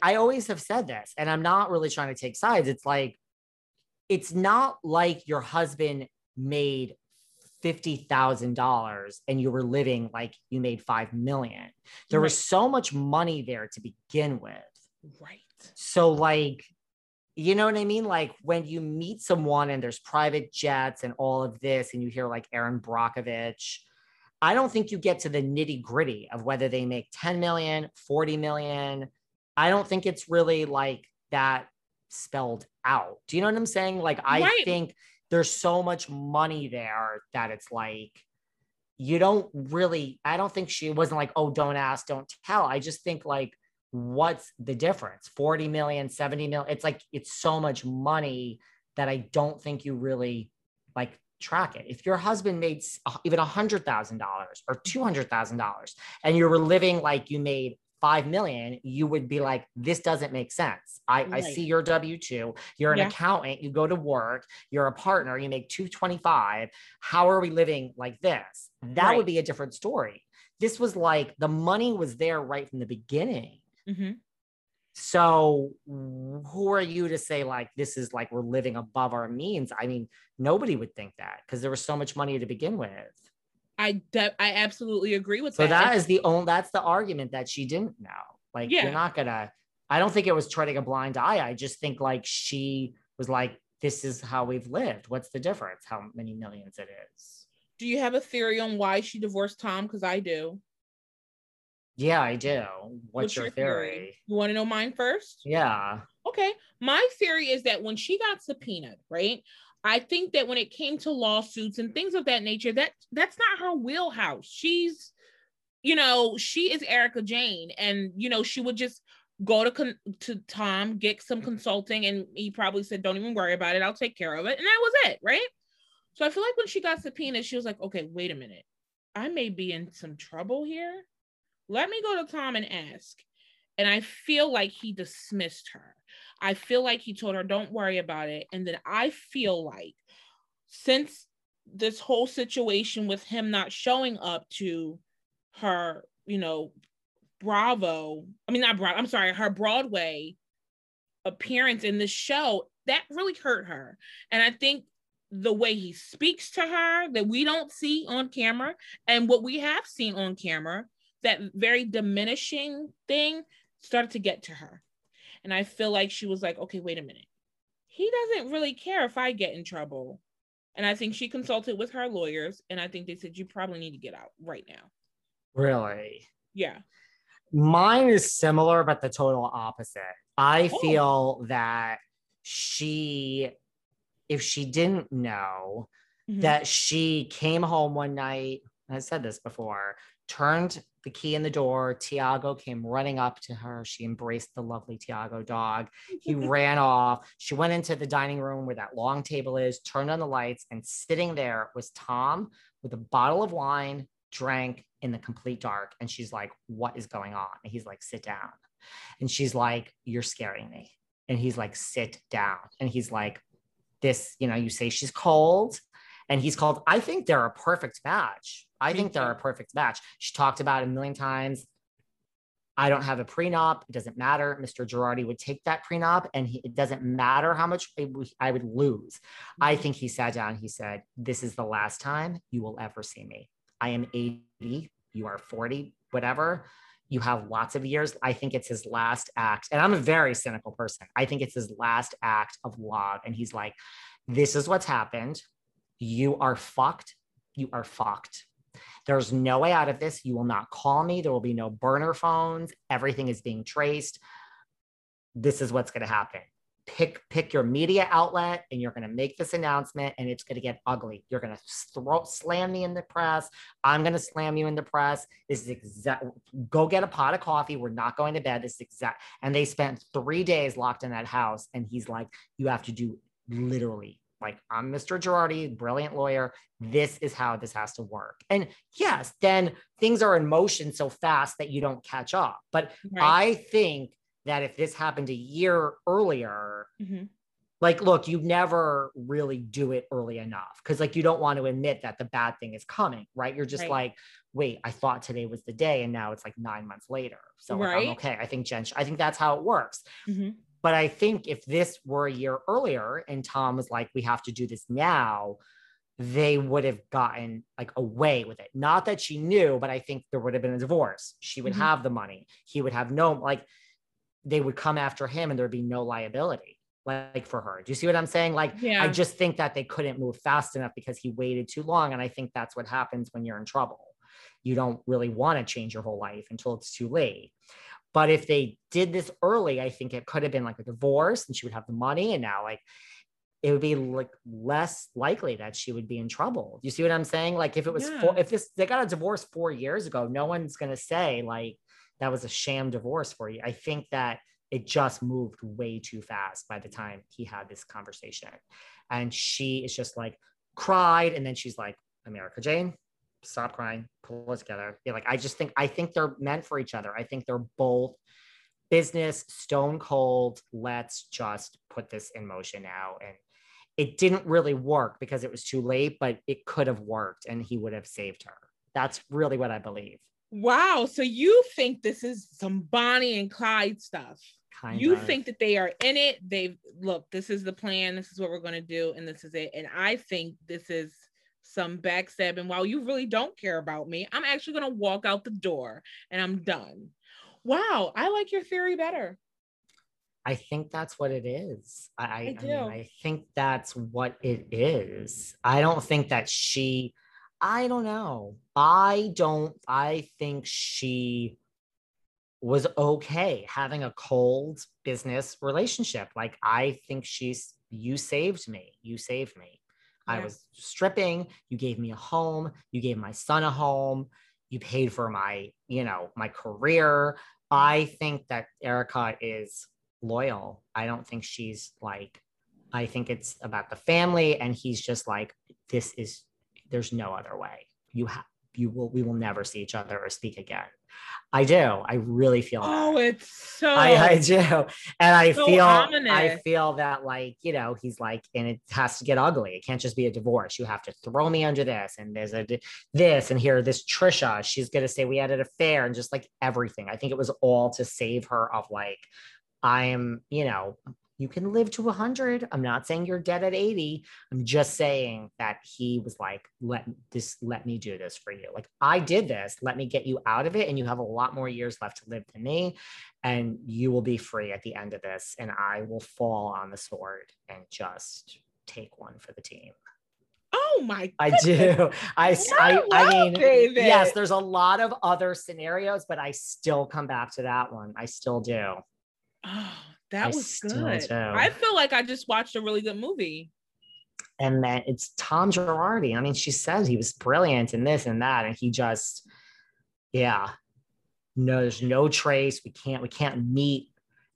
i always have said this and i'm not really trying to take sides it's like it's not like your husband made $50,000 and you were living like you made 5 million. There Right. was so much money there to begin with. Right. So, like, you know what I mean? Like, when you meet someone and there's private jets and all of this, and you hear like Erin Brockovich, I don't think you get to the nitty gritty of whether they make 10 million, 40 million. I don't think it's really like that spelled out. Do you know what I'm saying? Like, I Right. think there's so much money there that it's like, you don't really, I don't think she wasn't like, oh, don't ask, don't tell. I just think like, what's the difference 40 million 70 million it's like it's so much money that i don't think you really like track it. If your husband made uh, even a hundred thousand dollars or two hundred thousand dollars and you were living like you made five million you would be like this doesn't make sense. I, I see your w2 you're an Yeah. accountant you go to work you're a partner you make 225 how are we living like this? That Right. would be a different story. This was like the money was there right from the beginning. Hmm so who are you to say like this is like we're living above our means? I mean, nobody would think that because there was so much money to begin with. I de- I absolutely agree with So that. that is the only that's the argument that she didn't know. Like Yeah. you're not gonna. I don't think it was treading a blind eye. I just think like she was like, this is how we've lived. What's the difference? How many millions it is? do you have a theory on why she divorced Tom? Because I do. Yeah, I do. What's, your, theory? You want to know mine first? Yeah. Okay. My theory is that when she got subpoenaed, right? I think that when it came to lawsuits and things of that nature, that that's not her wheelhouse. She's, you know, she is Erika Jayne, and you know, she would just go to con- to Tom, get some mm-hmm. consulting, and he probably said, "Don't even worry about it. I'll take care of it," and that was it, right? So I feel like when she got subpoenaed, she was like, "Okay, wait a minute, I may be in some trouble here. Let me go to Tom and ask." And I feel like he dismissed her. I feel like he told her, don't worry about it. And then I feel like since this whole situation with him not showing up to her, you know, Bravo, I mean, not Bravo, I'm sorry, her Broadway appearance in this show, that really hurt her. And I think the way he speaks to her that we don't see on camera and what we have seen on camera, that very diminishing thing started to get to her. And I feel like she was like, okay, wait a minute. He doesn't really care if I get in trouble. And I think she consulted with her lawyers, and I think they said, you probably need to get out right now. Really? Yeah. Mine is similar, but the total opposite. I Oh. feel that she, if she didn't know, Mhm. that she came home one night, I said this before, turned the key in the door. Tiago came running up to her. She embraced the lovely Tiago dog. He ran off. She went into the dining room where that long table is, turned on the lights, and sitting there was Tom with a bottle of wine, drank in the complete dark. And she's like, What is going on? And he's like, Sit down. And she's like, You're scaring me. And he's like, Sit down. And he's like, This, you know, you say she's cold. And he's called, I think they're a perfect match. I Me think they're too. a perfect match. She talked about it a million times. I don't have a prenup. It doesn't matter. Mr. Girardi would take that prenup, and he, it doesn't matter how much I would lose. I mm-hmm. think he sat down. He said, This is the last time you will ever see me. I am 80. You are 40, whatever. You have lots of years. I think it's his last act. And I'm a very cynical person. I think it's his last act of love. And he's like, This is what's happened. You are fucked. You are fucked. There's no way out of this. You will not call me. There will be no burner phones. Everything is being traced. This is what's going to happen. Pick pick your media outlet, and you're going to make this announcement, and it's going to get ugly. You're going to throw slam me in the press. I'm going to slam you in the press. This is exact. Go get a pot of coffee. We're not going to bed. This is exact. And they spent three days locked in that house, and he's like, "You have to do literally." Like I'm Mr. Girardi, brilliant lawyer this is how this has to work. And yes, then things are in motion so fast that you don't catch up. But Right. I think that if this happened a year earlier, Mhm. like, look, you never really do it early enough because, like, you don't want to admit that the bad thing is coming, right? You're just Right. like, wait, I thought today was the day, and now it's like nine months later. So like, I'm okay. I think Jen, I think that's how it works. Mhm. But I think if this were a year earlier and Tom was like, we have to do this now, they would have gotten like away with it. Not that she knew, but I think there would have been a divorce. She would Mhm. have the money. He would have no, like, they would come after him and there'd be no liability, like for her. Do you see what I'm saying? Like, Yeah. I just think that they couldn't move fast enough because he waited too long. And I think that's what happens when you're in trouble. You don't really want to change your whole life until it's too late. But if they did this early, I think it could have been like a divorce and she would have the money. And now, like, it would be like less likely that she would be in trouble. You see what I'm saying? Like, if it was four, if this, they got a divorce four years ago, no one's going to say, like, that was a sham divorce for you. I think that it just moved way too fast by the time he had this conversation. And she is just like cried. And then she's like, Erika Jayne, stop crying, pull it together. Yeah, like I just think I think they're meant for each other. I think they're both business stone cold. Let's just put this in motion now. And it didn't really work because it was too late, but it could have worked and he would have saved her. That's really what I believe. Wow. So you think this is some Bonnie and Clyde stuff? Kind you of. think that they are in it? They've look, this is the plan, this is what we're going to do, and this is it. And I think this is some backstabbing. While you really don't care about me, I'm actually going to walk out the door and I'm done. Wow. I like your theory better. I think that's what it is. I, I, I I, mean, do. I think that's what it is. I don't think that she, I don't know. I don't, I think she was okay having a cold business relationship. Like, I think she's, you saved me. You saved me. I was stripping. You gave me a home. You gave my son a home. You paid for my, you know, my career. I think that Erika is loyal. I don't think she's like, I think it's about the family. And he's just like, this is, there's no other way. You have, you will, we will never see each other or speak again. I do. I really feel Oh, that. it's so I, I do. And I So feel I feel that like, you know, he's like, and it has to get ugly. It can't just be a divorce. You have to throw me under this. And there's a this and here, this Trisha, she's gonna say we had an affair and just like everything. I think it was all to save her of like, I am, you know, you can live to 100. I'm not saying you're dead at 80. I'm just saying that he was like, let this, let me do this for you. Like, I did this. Let me get you out of it. And you have a lot more years left to live than me. And you will be free at the end of this. And I will fall on the sword and just take one for the team. Oh my I do. I Wow, I mean, David. yes, there's a lot of other scenarios, but I still come back to that one. I still do. Oh, that I was good. do. I feel like I just watched a really good movie. and then it's Tom Girardi. I mean, she says he was brilliant in this and that, and he just, yeah, no, there's no trace. We can't, we can't meet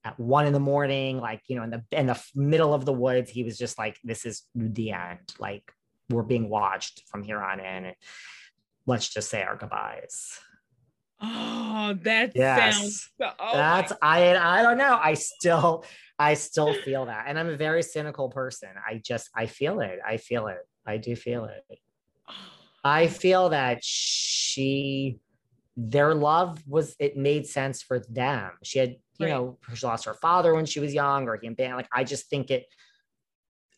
at one in the morning, like you know, in the in the middle of the woods. He was just like, this is the end. Like we're being watched from here on in. And let's just say our goodbyes. Oh, that Yes. sounds so, oh That's I I don't know. I still I still feel that. And I'm a very cynical person. I just I feel it. I feel it. I do feel it. I feel that she their love was it made sense for them. She had, you Right. know, she lost her father when she was young, or he abandoned. Like I just think it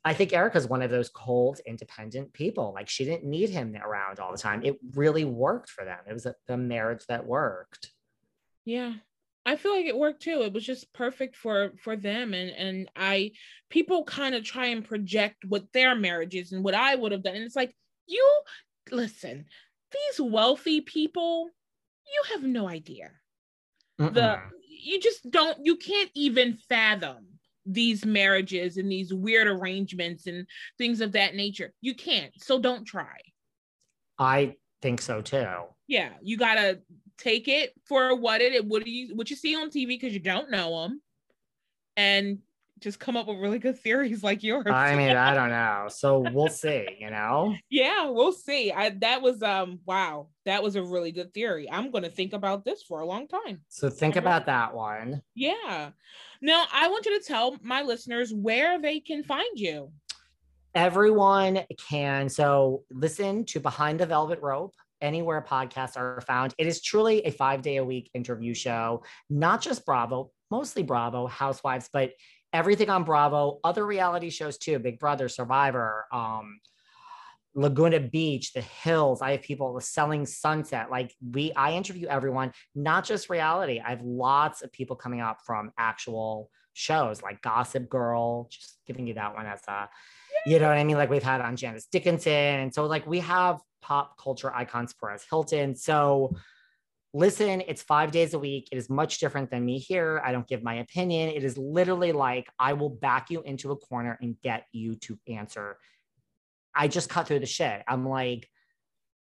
I think Erika's one of those cold, independent people. Like she didn't need him around all the time. It really worked for them. It was a, a marriage that worked. Yeah. I feel like it worked too. It was just perfect for for them and and I people kind of try and project what their marriage is and what I would have done and it's like you listen. These wealthy people, you have no idea. The you just don't you can't even fathom these marriages and these weird arrangements and things of that nature. You can't. So don't try. I think so too. yeah you gotta take it for what it what do you what you see on tv because you don't know them and just come up with really good theories like yours I mean, I don't know. So we'll see, you know? yeah we'll see i that was um wow that was a really good theory i'm gonna think about this for a long time So think about that one. yeah now i want you to tell my listeners where they can find you Everyone can. So listen to Behind the Velvet Rope anywhere podcasts are found. It is truly a five day a week interview show, not just Bravo, mostly Bravo, Housewives, but everything on Bravo, other reality shows too, Big Brother, Survivor, um, Laguna Beach, The Hills. I have people selling Sunset. Like we, I interview everyone, not just reality. I have lots of people coming up from actual shows like Gossip Girl. Just giving you that one as a, you know what I mean? Like we've had on Janice Dickinson, and so like we have pop culture icons, Perez Hilton. So listen, it's five days a week. It is much different than me here. I don't give my opinion. It is literally like I will back you into a corner and get you to answer I just cut through the shit. I'm like,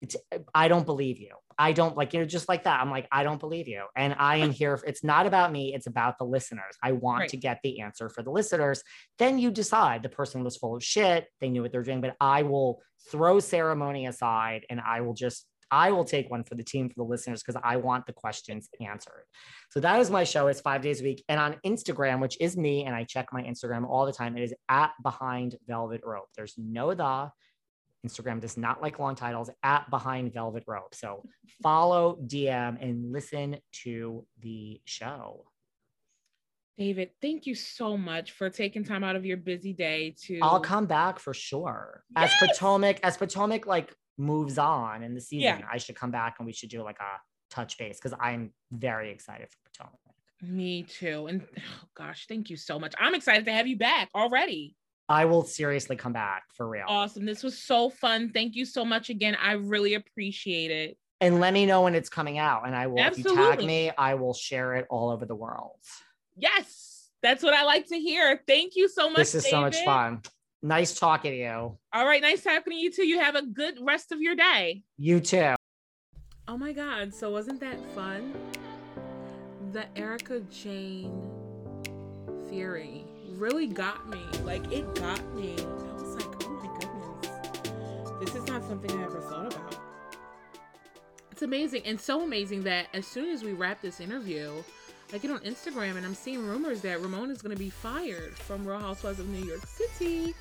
it's, I don't believe you. I don't like, you're just like that. I'm like, I don't believe you. And I am here. It's not about me. It's about the listeners. I want right. to get the answer for the listeners. Then you decide the person was full of shit. They knew what they're doing, but I will throw ceremony aside and I will just I will take one for the team for the listeners because I want the questions answered. So that is my show. It's five days a week. And on Instagram, which is me, and I check my Instagram all the time, it is at behind velvet rope. There's no the. Instagram does not like long titles at behind velvet rope. So follow, DM, and listen to the show. David, thank you so much for taking time out of your busy day to. I'll come back for sure. Yes! As Potomac, as Potomac like moves on in the season, yeah. I should come back and we should do like a touch base because I'm very excited for Potomac. Me too. And oh gosh, thank you so much. I'm excited to have you back already. I will seriously come back for real. Awesome. This was so fun. Thank you so much again. I really appreciate it. And let me know when it's coming out. And I will, Absolutely. if you tag me, I will share it all over the world. Yes. That's what I like to hear. Thank you so much. This is David. so much fun. Nice talking to you. All right. Nice talking to you too. You have a good rest of your day. You too. Oh my God. So wasn't that fun? The Erika Jayne theory really got me. Like it got me. I was like, oh my goodness, this is not something I ever thought about. It's amazing and so amazing that as soon as we wrap this interview, I get on Instagram and I'm seeing rumors that Ramon is going to be fired from Real Housewives of New York City,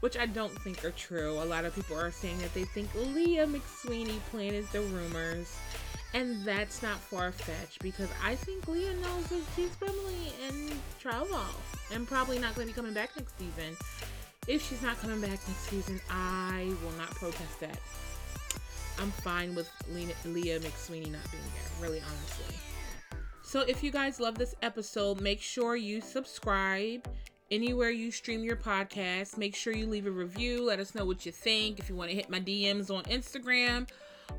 which I don't think are true. A lot of people are saying that they think Leah McSweeney planted the rumors. And that's not far fetched because I think Leah knows that she's probably in trouble and probably not going to be coming back next season. If she's not coming back next season, I will not protest that. I'm fine with Leah McSweeney not being there, really honestly. So if you guys love this episode, make sure you subscribe anywhere you stream your podcast. Make sure you leave a review. Let us know what you think. If you want to hit my DMs on Instagram,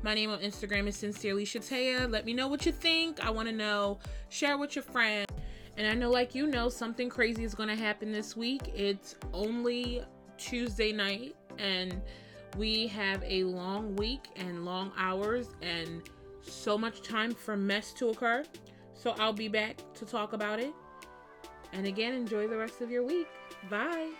my name on Instagram is Sincerely Shataiya. Let me know what you think. I want to know. Share with your friends. And I know, like you know, something crazy is going to happen this week. It's only Tuesday night, and we have a long week and long hours and so much time for mess to occur. So I'll be back to talk about it. And again, enjoy the rest of your week. Bye.